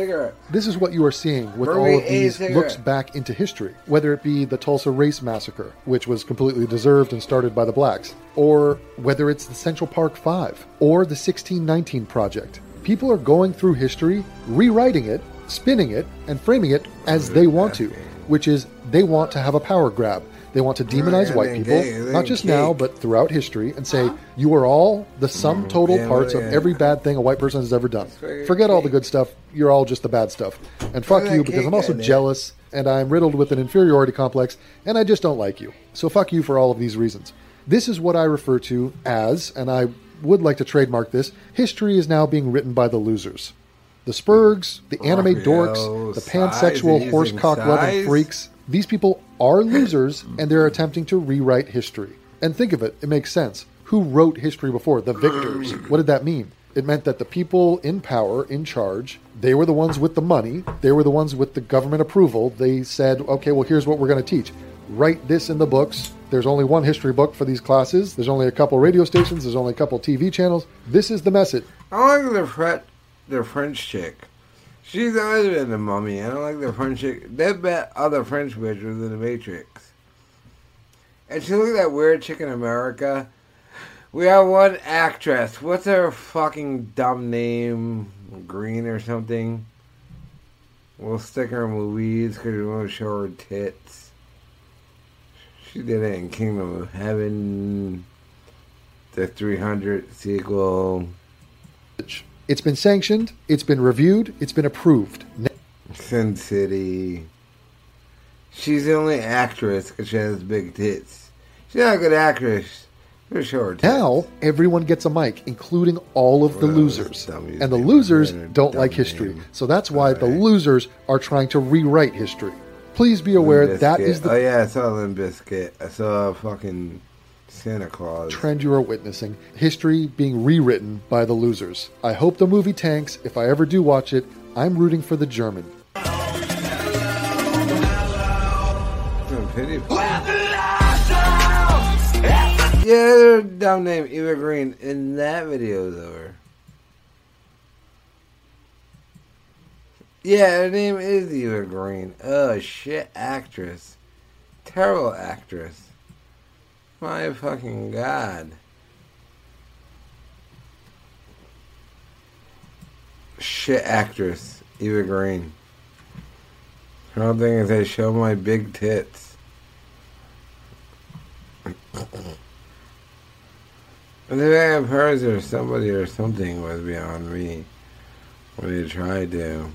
S3: This is what you are seeing with all of these looks back into history, whether it be the Tulsa Race Massacre, which was completely deserved and started by the blacks, or whether it's the Central Park Five, or the 1619 Project. People are going through history, rewriting it, spinning it, and framing it as they want to, which is they want to have a power grab. They want to demonize
S2: Right,
S3: white people,
S2: and
S3: not just
S2: cake.
S3: now, but throughout history, and say, you are all the sum total
S2: yeah,
S3: parts of
S2: yeah.
S3: every bad thing a white person has ever done. Forget all the good stuff. You're all just the bad stuff. And fuck you because I'm also jealous and I'm riddled with an inferiority complex and I just don't like you. So fuck you for all of these reasons. This is what I refer to as, and I would like to trademark this, history is now being written by the losers. The Spurgs, the anime dorks, the pansexual horsecock loving freaks. These people are losers and they're attempting to rewrite history. And think of it, it makes sense. Who wrote history before? The victors. What did that mean? It meant that the people in power, in charge, they were the ones with the money, they were the ones with the government approval. They said, okay, well, here's what we're going to teach. Write this in the books. There's only one history book for these classes. There's only a couple radio stations. There's only a couple TV channels. This is the message.
S2: I like the Fre- the French chick. She's always been the mummy. I don't like the French chick. They bet other French bitch was in the Matrix. And she look at that weird chick in America. We have one actress. What's her fucking dumb name? Green or something? We'll stick her in Louise because we want to show her tits. She did it in Kingdom of Heaven. The 300 sequel.
S3: It's been sanctioned, it's been reviewed, it's been approved.
S2: Sin City. She's the only actress because she has big tits. She's not a good actress. For sure.
S3: Now everyone gets a mic, including all of the
S2: Well,
S3: losers. And the losers don't like history. So that's why the losers are trying to rewrite history. Please be aware that
S2: Bizkit.
S3: the
S2: Oh yeah, I saw Limp Bizkit. I saw fucking Santa Claus.
S3: trend you are witnessing. History being rewritten by the losers. I hope the movie tanks. If I ever do watch it, I'm rooting for the German.
S2: Pity. Yeah, their dumb name, Eva Green, in that video is over. Yeah, her name is Eva Green. Oh shit, actress. Terrible actress. My fucking god. Shit actress, Eva Green. Her whole thing is they show my big tits. And if I have hers or somebody or something was beyond me when they tried to.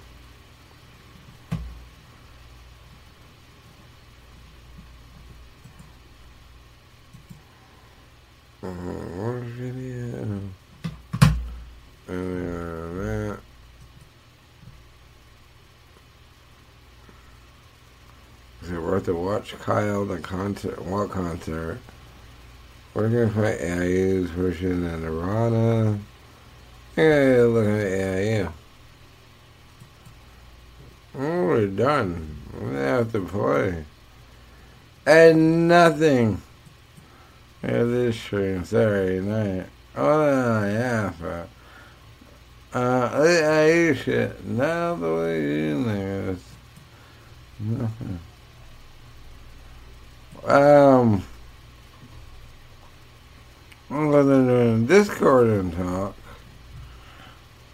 S2: What video? Uh, that. Is it worth a watch, Kyle? The concert? What concert? We're gonna find AIU's version of Nirvana. Yeah, look at AIU. Oh, we're done. We have to play. And nothing. Yeah, this stream Saturday night. Oh, yeah, but. Uh, AIU shit. Now the way there is. Nothing. Um. I'm gonna do Discord and talk.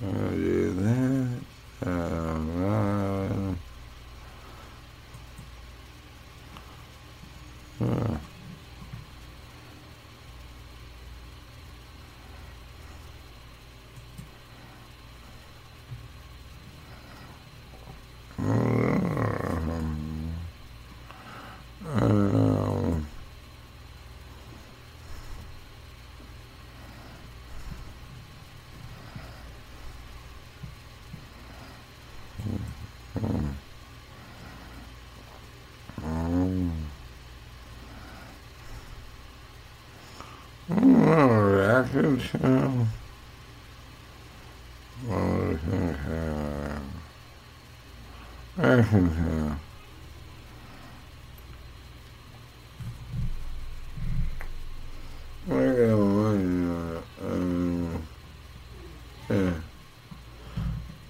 S2: I'm gonna do that. Um, uh, uh. Um, Oh, reaction channel. Oh, reaction channel. Reaction channel. We're gonna win, uh, um, yeah.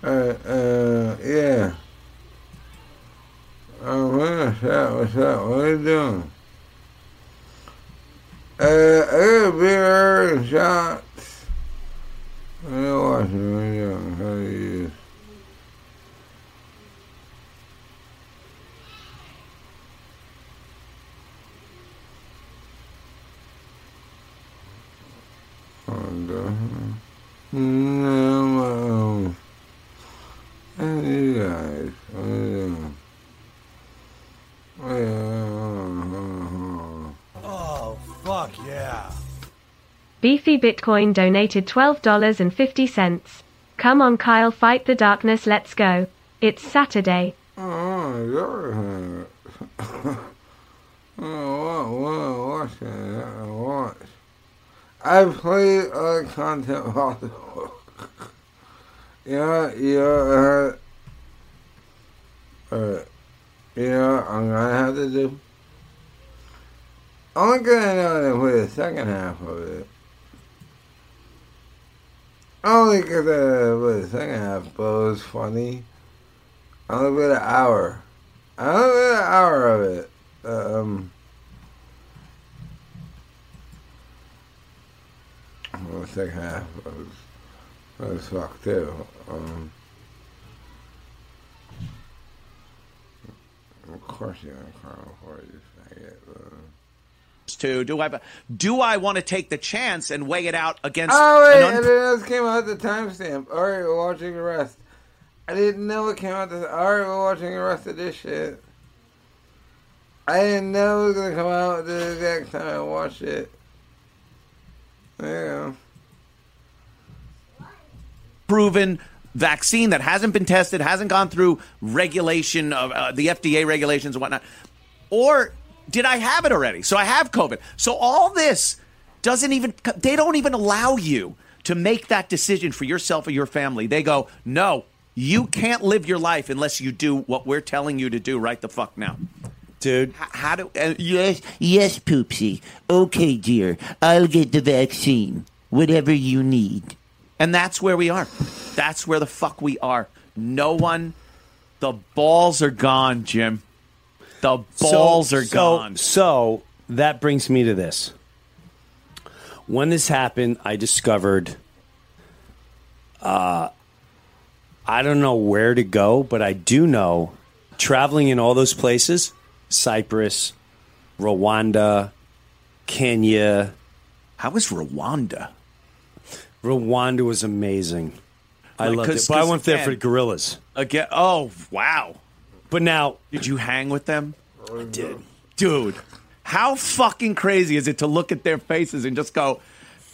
S2: Uh, uh, yeah. Oh, what's up? What's up? What are you doing? Uh, I got beer and shots. I'm watching what you doing. How do you use? And, uh, no, and you guys, what are you?
S7: Oh, fuck yeah.
S5: Beefy Bitcoin donated $12.50. Come on, Kyle, fight the darkness, let's go. It's Saturday.
S2: Oh, you're Oh, what, what, watch it, watch. I play other content possible. yeah, yeah, uh, uh, know I'm gonna have to do? I'm gonna know to the second half of it. Only because I play the second half, but it was funny. I only played an hour. I only played an hour of it. Um, well, the second half was, was fucked too. Um, of course you're gonna cry before you faggot. But,
S16: to do I do I want to take the chance and weigh it out against
S2: Oh wait,
S16: un-
S2: and then this came out the timestamp. All right, we're watching the rest. I didn't know it came out. This. All right, we're watching the rest of this shit. I didn't know it was gonna come out the exact time I watched it. There you go.
S16: Proven vaccine that hasn't been tested, hasn't gone through regulation of uh, the FDA regulations and whatnot? Or did I have it already? So I have COVID. So all this doesn't even, they don't even allow you to make that decision for yourself or your family. They go, no, you can't live your life unless you do what we're telling you to do right the fuck now.
S17: Dude.
S16: How do, uh,
S18: Yes, yes, Poopsie. Okay, dear. I'll get the vaccine. Whatever you need.
S16: And that's where we are. That's where the fuck we are. No one, the balls are gone, Jim. The balls
S17: So-
S16: are
S17: so-
S16: gone.
S17: So that brings me to this. When this happened, I discovered uh, I don't know where to go, but I do know traveling in all those places Cyprus, Rwanda, Kenya.
S16: How was Rwanda?
S17: Rwanda was amazing. I
S16: Like,
S17: loved
S16: 'cause-
S17: it. But I
S16: 'cause
S17: went there for
S16: again-
S17: gorillas.
S16: Again, oh wow!
S17: But now,
S16: did you hang with them?
S17: I did,
S16: dude. How fucking crazy is it to look at their faces and just go,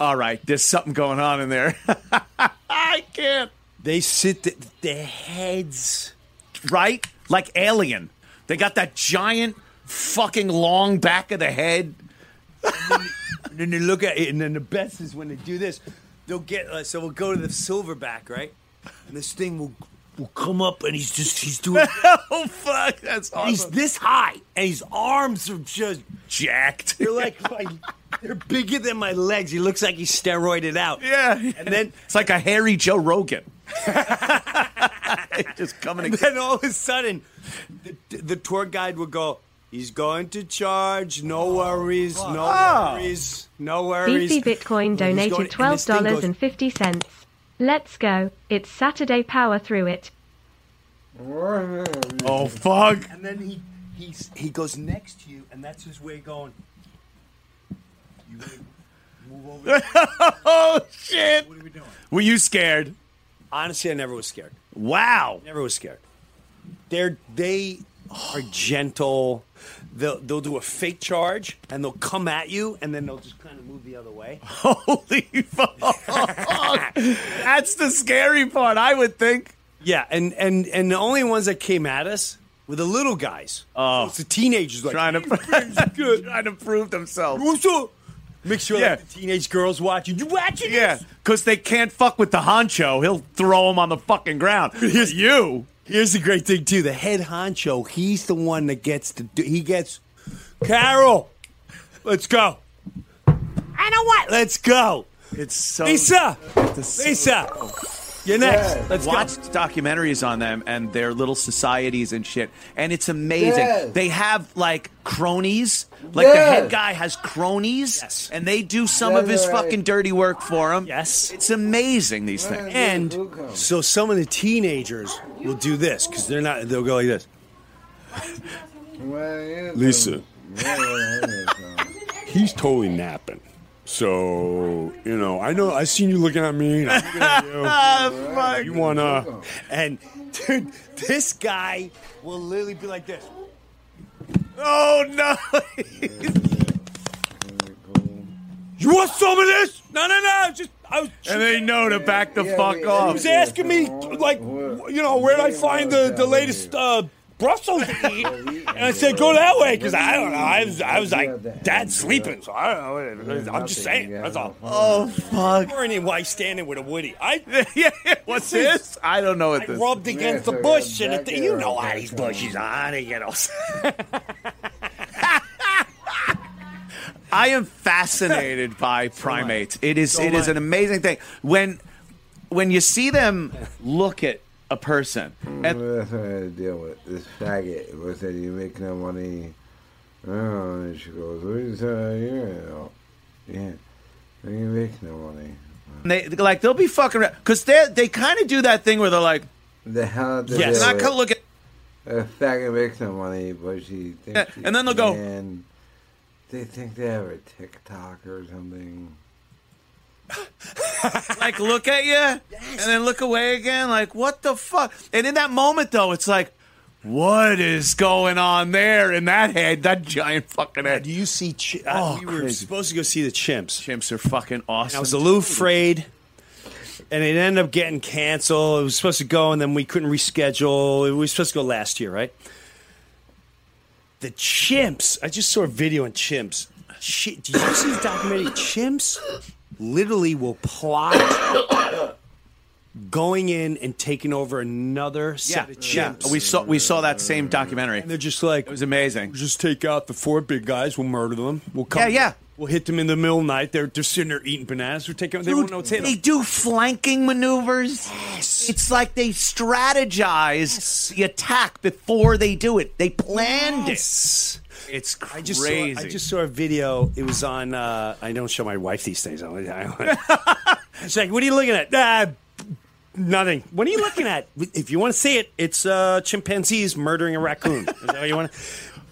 S16: "All right, there's something going on in there." I can't.
S17: They sit th- their heads
S16: right like alien. They got that giant fucking long back of the head.
S17: and then they look at it, and then the best is when they do this. They'll get uh, so we'll go to the silverback, right? And this thing will will come up, and he's just he's doing.
S16: oh fuck, that's
S17: and He's this high, and his arms are just
S16: jacked.
S17: They're like my, they're bigger than my legs. He looks like he's steroided out.
S16: Yeah,
S17: and then
S16: it's like a hairy Joe Rogan. just coming.
S17: And then all of a sudden, the, the tour guide would go. He's going to charge. No worries. No
S16: Oh.
S17: worries. No worries.
S5: Beefy Bitcoin donated
S17: going- and this thing goes-
S5: $12.50. Let's go. It's Saturday Power Through It.
S16: Oh fuck!
S17: And then he he's, he goes next to you, and that's his way going. You ready? move over.
S16: oh shit! What are we doing? Were you scared?
S17: Honestly, I never was scared.
S16: Wow.
S17: Never was scared. They're they are gentle. They'll they'll do a fake charge and they'll come at you and then they'll just kind of move the other way.
S16: Holy fuck! That's the scary part, I would think.
S17: Yeah, and and and the only ones that came at us were the little guys.
S16: Oh,
S17: it's the teenagers like
S16: trying to
S17: good.
S16: trying to prove themselves.
S17: What's up? Make sure
S16: Yeah.
S17: that the teenage girls watching. You watching
S16: Yeah, because they can't fuck with the honcho. He'll throw him on the fucking ground. Here's you.
S17: Here's the great thing too. The head honcho, he's the one that gets to do. He gets. Carol, let's go. I know what. Let's go.
S16: It's so
S17: Lisa, Lisa, you're next. Let's
S16: Watch
S17: go.
S16: documentaries on them and their little societies and shit, and it's amazing.
S17: Yes.
S16: They have like cronies. Like the head guy has cronies, and they do some of his
S17: right.
S16: fucking dirty work for him.
S17: Yes,
S16: it's amazing. These things.
S17: And so some of the teenagers will do this because they're not. They'll go like this. Lisa, he's totally napping. So you know, I know I seen you looking at me. And I'm looking at you. you wanna? And dude, this guy will literally be like this.
S16: Oh no!
S17: You want some of this? No, no, no. Just I was.
S16: And they know to back the fuck off.
S17: He
S16: off.
S17: was asking me like, you know, where'd I find the the latest uh, Brussels to eat? And I said, go that way because I don't know. I was I was like, Dad's sleeping, so I don't know. I'm just saying. That's all.
S16: Oh fuck!
S17: Or any wife standing with a Woody. I
S16: yeah. What's this? I don't know what
S17: I
S16: this.
S17: rubbed against the bush and it, you know how these bushes are, you know.
S16: I am fascinated by primates. It is
S17: So
S16: it
S17: am
S16: is
S17: I.
S16: an amazing thing when when you see them look at a person. And
S2: That's what I had to deal with. This faggot was that you make no money. Oh, and she goes, what is that? Yeah, yeah. You make no money.
S16: they like they'll be fucking around because they they kind of do that thing where they're like,
S2: The hell did
S16: yes,
S2: they
S16: and I could look at.
S2: A faggot makes no money, but she thinks
S16: Yeah,
S2: she
S16: and then they'll go-
S2: can. They think they have a TikTok or something.
S16: like look at you and then look away again like what the fuck and in that moment though it's like what is going on there in that head that giant fucking head
S17: do you see chi- uh,
S16: oh,
S17: we were supposed to go see the chimps.
S16: Chimps are fucking awesome.
S17: I was a little afraid, and it ended up getting canceled. It was supposed to go, and then we couldn't reschedule. It was supposed to go last year, right? The chimps. I just saw a video on chimps. Shit, did you see the documentary? Chimps literally will plot going in and taking over another
S16: yeah,
S17: set of
S16: yeah. we saw we saw that same documentary
S17: And they're just like,
S16: it was amazing
S17: just take out the four big guys. We'll murder them. We'll come.
S16: Yeah, yeah.
S17: We'll hit them in the middle of the night. They're they're sitting there eating bananas. We're taking. They
S16: Dude,
S17: won't know what's
S16: they do flanking maneuvers. Yes. It's like they strategize the attack before they do it. They planned
S17: Yes.
S16: it. It's crazy.
S17: I just saw, I just saw a video. It was on. Uh, I don't show my wife these things. I She's like, "What are you looking at?" Ah, nothing. What are you looking at? If you want to see it, it's uh, chimpanzees murdering a raccoon. Is that what you want?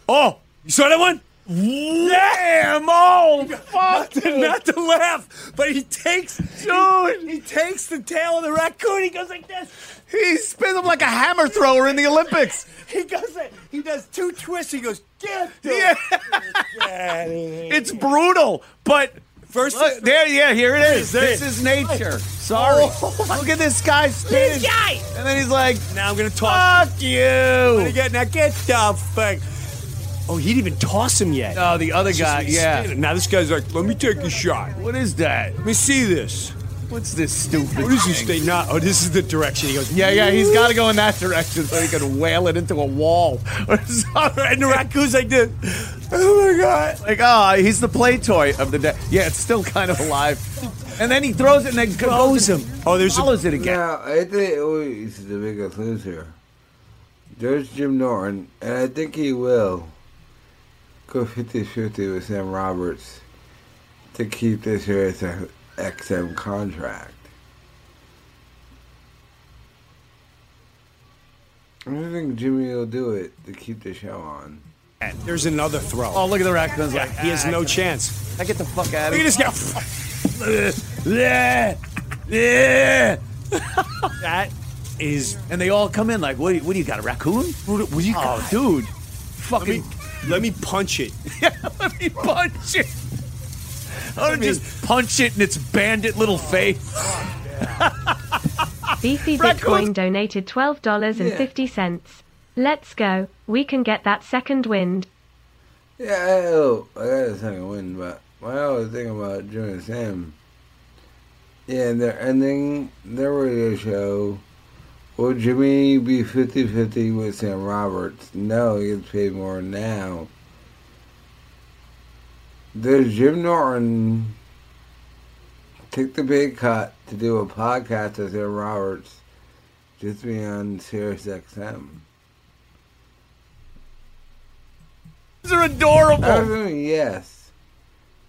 S17: Oh, you saw that one?
S16: Damn! Oh, fuck!
S17: not, to, not to laugh, but he takes, dude. He, takes the tail of the raccoon. He goes like this.
S16: He spins him like a hammer thrower in the Olympics.
S17: He goes. Like, he does two twists. He goes, "Get
S16: Yeah. It's brutal, but
S17: First,
S16: Look, there, yeah, here it is.
S17: There
S16: This
S17: is.
S16: nature. Oh. Sorry.
S17: Oh.
S16: Look at this guy spinning.
S17: This guy.
S16: And then he's like,
S17: now I'm gonna talk."
S16: fuck
S17: you.
S16: You.
S17: you get? Now get the fuck. Oh, he didn't even toss him yet.
S16: Oh, the other
S17: It's just
S16: guy,
S17: he's
S16: yeah.
S17: spinning. Now this guy's like, let me take a shot.
S16: What is that?
S17: Let me see this.
S16: What's this stupid
S17: What is this
S16: thing?
S17: thing? Not. Oh, this is the direction. He goes.
S16: Yeah, yeah, he's got to go in that direction so he can whale it into a wall. or something.
S17: And the raccoon's like this. Oh my god.
S16: Like, oh, he's the play toy of the day. Yeah, it's still kind of alive. And then he throws it and then goes him.
S17: Oh, there's a.
S16: Follows it again.
S2: Now, I think oh, he's the biggest loser. There's Jim Norton, and I think he will go 50-50 with Sam Roberts to keep this here as a XM contract. I don't think Jimmy will do it to keep the show on.
S17: There's another throw.
S16: Oh, look at the raccoons.
S17: Yeah,
S16: Like,
S17: he has no chance.
S16: I get the fuck out of here.
S17: Look at this guy.
S16: Yeah.
S17: That is.
S16: And they all come in like, what do you, what do you got, a raccoon?
S17: What do you
S16: Oh,
S17: got?
S16: dude.
S17: Let me,
S16: Fucking,
S17: let me punch it.
S16: yeah, let me punch it. I want to just punch it in its bandit little oh, face.
S5: Beefy Bitcoin donated $12.50. Let's go. We can get that second wind.
S2: Yeah, I, oh, I got a second win, but Well, the thing about Jim and Sam, yeah, they're ending their radio show. Will Jimmy be 50 50 with Sam Roberts? No, he gets paid more now. Does Jim Norton take the big cut to do a podcast with Sam Roberts just to be on Sirius XM?
S16: These are adorable.
S2: I was yes.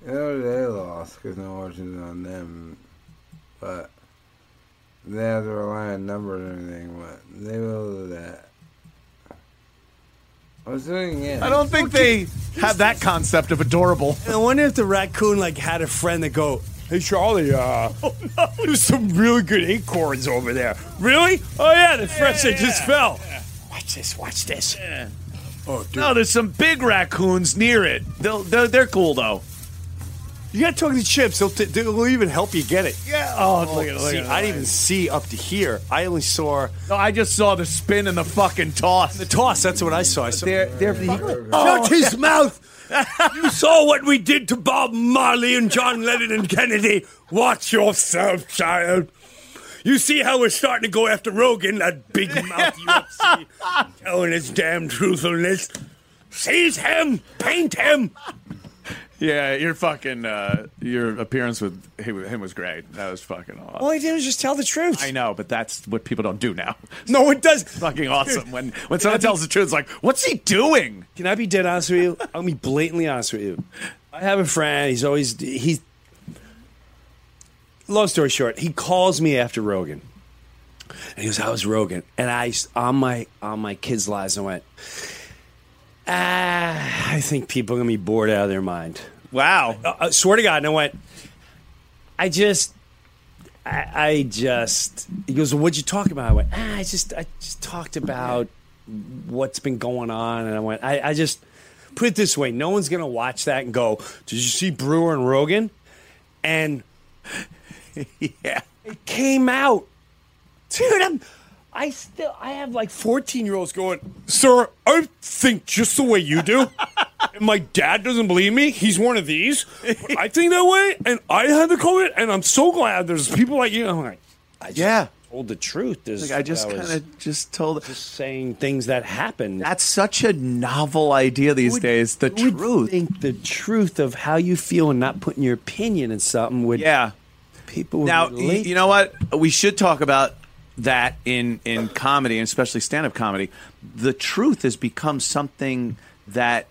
S2: You know, they lost because no watching on them. But they have to rely on numbers and everything, but they will do that. I was doing yes.
S16: I don't think they have that concept of adorable.
S17: I wonder if the raccoon like had a friend that go, "Hey Charlie, uh, there's some really good acorns over there." Really? Oh yeah, the fresh that just fell. Watch this. Watch this. Oh, dude.
S16: No, there's some big raccoons near it. They'll, they're, they're cool though.
S17: You gotta talk to Chips. They'll, t- they'll even help you get it.
S16: Yeah.
S17: Oh, oh
S16: look at it, look
S17: see,
S16: at.
S17: I didn't even see up to here. I only saw
S16: No, I just saw the spin and the fucking toss.
S17: the toss. That's what I saw. I saw.
S16: They're, they're oh.
S17: Shut his mouth! you saw what we did to Bob Marley and John Lennon and Kennedy. Watch yourself, child. You see how we're starting to go after Rogan, that big mouth UFC, telling his damn truthfulness. Seize him! Paint him!
S16: Yeah, your fucking uh, your appearance with him him was great. That was fucking awesome.
S17: All I did was just tell the truth.
S16: I know, but that's what people don't do now.
S17: No, it does.
S16: It's fucking awesome when when someone tells the truth. It's like, what's he doing?
S17: Can I be dead honest with you? I'll be blatantly honest with you. I have a friend. He's always he's. Long story short, he calls me after Rogan, and he goes, "How's Rogan?" And I on my on my kids' lives, I went, "Ah, I think people are gonna be bored out of their mind."
S16: Wow.
S17: Uh, I swear to God, and I went, I just. I, I just he goes, well, what'd you talk about? I went, ah, I just I just talked about what's been going on, and I went, I, I just put it this way: no one's gonna watch that and go, did you see Breuer and Rogan? And
S16: yeah,
S17: it came out, dude. I'm, I still I have like 14 year olds going, sir, I think just the way you do. and my dad doesn't believe me. He's one of these. But I think that way, and I had to call it. And I'm so glad there's people like you. I'm like, I just
S16: Yeah.
S17: told the truth. There's,
S16: Like, I just kind of just told.
S17: just saying things that happened.
S16: That's such a novel idea these
S17: Would-
S16: days. The
S17: who would
S16: truth.
S17: think the truth of how you feel and not putting your opinion in something would
S16: Yeah.
S17: people would
S16: Now,
S17: relate.
S16: you know what? We should talk about that in in comedy, and especially stand up comedy. The truth has become something that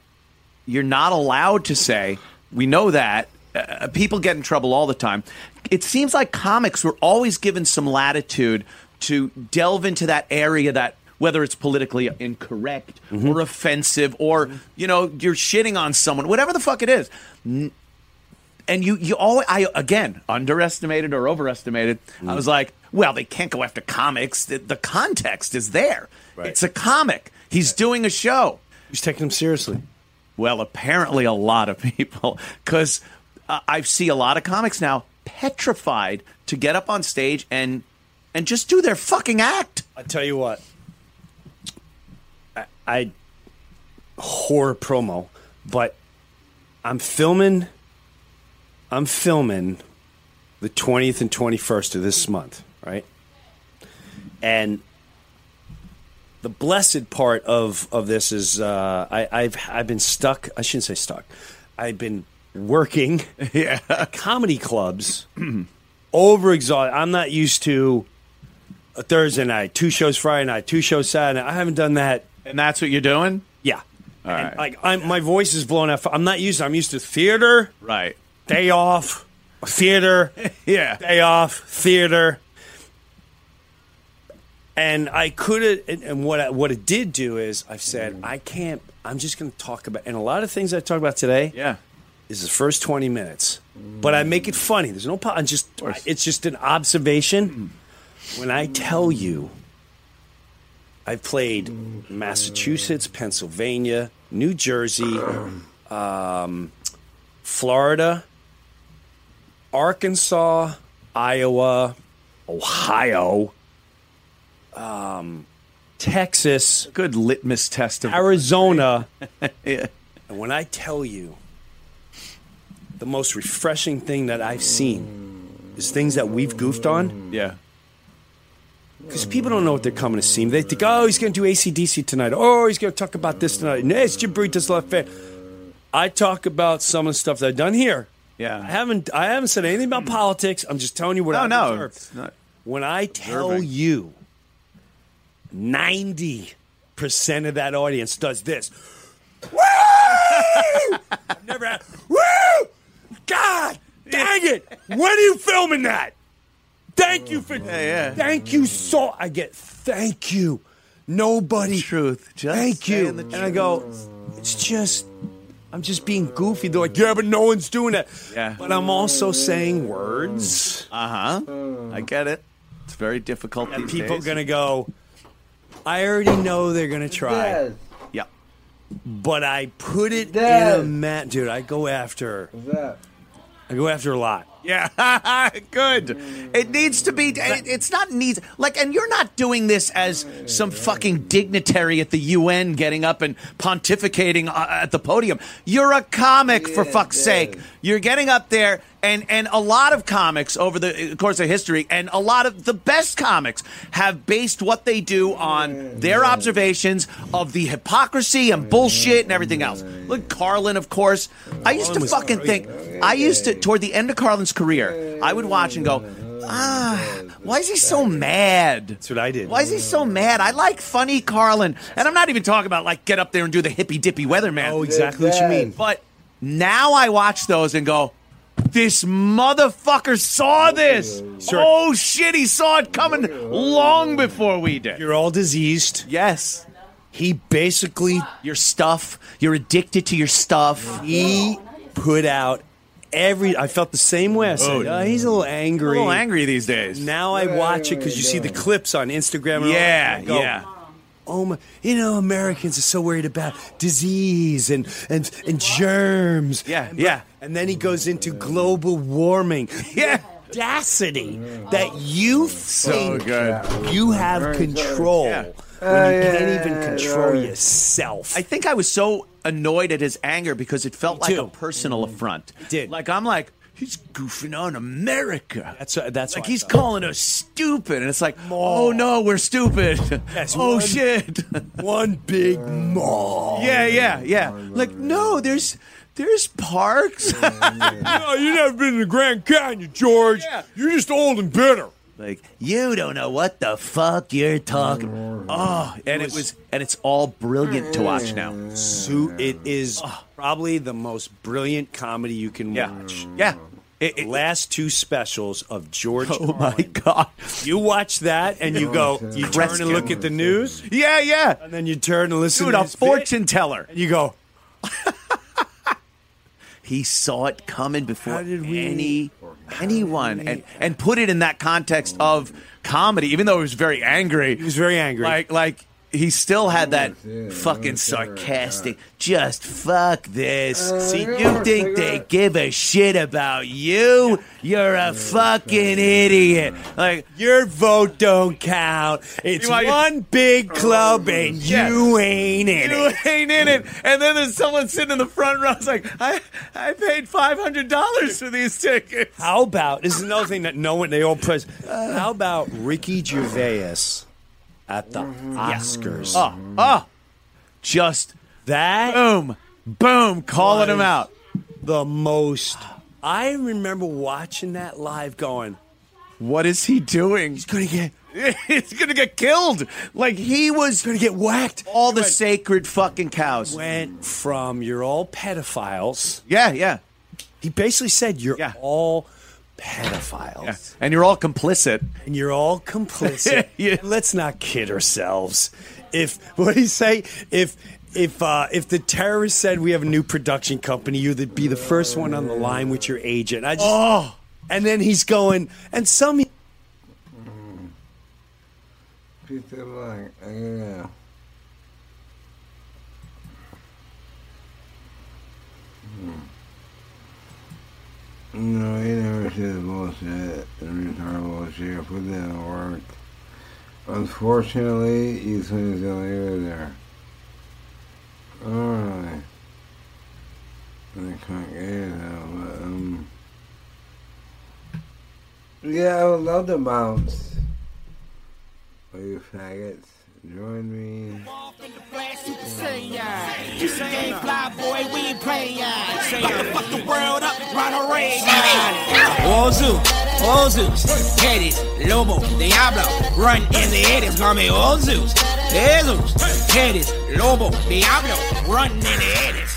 S16: you're not allowed to say. We know that. Uh, people get in trouble all the time. It seems like comics were always given some latitude to delve into that area that whether it's politically incorrect or offensive or you know you're shitting on someone whatever the fuck it is and you you always I again underestimated or overestimated. I was like, well, they can't go after comics. The, the context is there. It's a comic. He's doing a show.
S17: He's taking them seriously.
S16: Well, apparently a lot of people because uh, I see a lot of comics now petrified to get up on stage and and just do their fucking act.
S17: I tell you what, I, I horror promo, but I'm filming. I'm filming the 20th and 21st of this month, right? And the blessed part of of this is uh, I, I've I've been stuck. I shouldn't say stuck. I've been working
S16: Yeah.
S17: at comedy clubs, overexhausted. I'm not used to a Thursday night, two shows Friday night, two shows Saturday. night. I haven't done that.
S16: And that's what you're doing?
S17: Yeah.
S16: All
S17: And,
S16: right.
S17: Like I'm, my voice is blown out. I'm not used. To, I'm used to theater,
S16: Right.
S17: Day off, theater,
S16: Yeah.
S17: day off, theater. And I could have, and- what I, what it did do is I've said I can't. I'm just going to talk about, and a lot of things I talk about today
S16: Yeah.
S17: is the first 20 minutes, but I make it funny. There's no, I'm just, it's just an observation. When I tell you, I've played Massachusetts, Pennsylvania, New Jersey, um, Florida, Arkansas, Iowa, Ohio, um, Texas,
S16: Good litmus test of
S17: Arizona.
S16: Yeah.
S17: And when I tell you, the most refreshing thing that I've seen is things that we've goofed on.
S16: Yeah.
S17: Because people don't know what they're coming to see. They think, oh, he's going to do ACDC tonight. Oh, he's going to talk about this tonight. No, it's Jim Burritos Left Fair. I talk about some of the stuff that I've done here.
S16: Yeah.
S17: I haven't I haven't said anything about politics. I'm just telling you what
S16: No,
S17: I
S16: no,
S17: observed.
S16: not
S17: When I tell
S16: observing.
S17: you 90% of that audience does this. Woo! I've never had, woo! God dang it! When are you filming that? Thank you for Yeah, yeah. thank you so I get thank you. Nobody
S16: truth. Just
S17: thank you. And I go, it's just I'm just being goofy. They're like, yeah, but no one's doing that.
S16: Yeah.
S17: But I'm also saying words.
S16: Uh huh. I get it. It's very difficult.
S17: And
S16: these
S17: people
S16: days.
S17: gonna go. I already know they're gonna try.
S16: Yeah.
S17: But I put it in a mat, dude. I go after.
S2: What's that?
S17: I go after a lot.
S16: Yeah, good. It needs to be. It, it's not needs like, and you're not doing this as some fucking dignitary at the UN getting up and pontificating uh, at the podium. You're a comic, for fuck's sake. You're getting up there, and and a lot of comics over the course of history, and a lot of the best comics have based what they do on their observations of the hypocrisy and bullshit and everything else. Look, Carlin, of course. I used to fucking think. I used to toward the end of Carlin's career, I would watch and go, ah, why is he so mad?
S17: That's what I did.
S16: Why is he so mad? I like funny Carlin, and I'm not even talking about like get up there and do the hippy dippy weatherman.
S17: Oh, exactly what you mean.
S16: But now I watch those and go, this motherfucker saw this.
S17: Sure.
S16: Oh shit, he saw it coming long before we did.
S17: You're all diseased.
S16: Yes.
S17: He basically
S16: Your stuff. You're addicted to your stuff.
S17: he put out every. I felt the same way. I said,
S16: Oh.
S17: "Uh, he's a little angry.
S16: A little angry these days.
S17: Now I watch it because you see the clips on Instagram. And all
S16: Yeah,
S17: that, and I go,
S16: yeah.
S17: Oh my! You know, Americans are so worried about disease and and and germs.
S16: Yeah,
S17: And-
S16: yeah.
S17: And then he goes into global warming.
S16: Yeah.
S17: Audacity that you think
S16: good.
S17: you have control
S16: Yeah.
S17: when you can't even control yourself.
S16: I think I was so annoyed at his anger because it felt
S17: Me
S16: like
S17: too.
S16: a personal affront.
S17: It did.
S16: Like I'm like, he's goofing on America.
S17: that's that's
S16: like he's calling us stupid, and it's like, oh no, we're stupid.
S17: Yes,
S16: oh
S17: one-
S16: shit.
S17: one big mall.
S16: yeah, yeah, yeah. Like no, there's there's parks.
S17: No, you never been to the Grand Canyon, George.
S16: Yeah.
S17: You're just old and bitter.
S16: Like you don't know what the fuck you're talking. Oh, and it was, and it's all brilliant to watch now.
S17: Su- it is oh. probably the most brilliant comedy you can
S16: Yeah,
S17: watch.
S16: yeah. It-
S17: The
S16: it-
S17: last two specials of George.
S16: oh my
S17: Carlin.
S16: god.
S17: You watch that and you go, you turn and look at the news,
S16: Yeah, yeah.
S17: and then you turn and listen
S16: Dude,
S17: to
S16: a
S17: his bit,
S16: fortune teller.
S17: and you go,
S16: He saw it coming before
S17: How did we-
S16: any anyone, and and put it in that context of comedy. Even though he was very angry,
S17: he was very angry.
S16: like like he still had that fucking sarcastic. Just fuck this. See, you think they give a shit about you? You're a fucking idiot. Like
S17: Your vote don't count. It's
S16: You want-
S17: one big club and
S16: Yeah.
S17: you ain't in
S16: you
S17: it.
S16: ain't in it. And then there's someone sitting in the front row. It's like, I, I paid five hundred dollars for these tickets.
S17: How about this is another thing that no one they all press. Uh. How about Ricky Gervais at the mm-hmm. Oscars?
S16: Oh, oh, just
S17: That
S16: boom, boom, calling him out.
S17: The most. I remember watching that live, going,
S16: What is he doing?
S17: "He's gonna get,
S16: He's gonna get killed. Like he was
S17: gonna get whacked."
S16: all the sacred fucking cows.
S17: Went from you're all pedophiles.
S16: Yeah, yeah,
S17: He basically said you're
S16: Yeah.
S17: all pedophiles.
S16: yeah. And you're all complicit.
S17: and you're all complicit.
S16: Yeah.
S17: Let's not kid ourselves. If what do you say? If if uh, if the terrorist said we have a new production company, you'd be the first one on the line with your agent. I just
S16: Oh,
S17: and then he's going and some
S2: Pizza like, yeah. No, he never says bullshit and retard bullshit. Put that in work. Unfortunately, Eastman is the only there. Alright. I can't get it now, but, um. Yeah, I would love to bounce. Are you faggots? Join me.
S19: You say ain't fly boy, we ain't playing. Fuck the world up, Zeus, Hades, Lobo, Diablo, run in the call me oh Zeus, Hades, Lobo, Diablo, run in the Hades.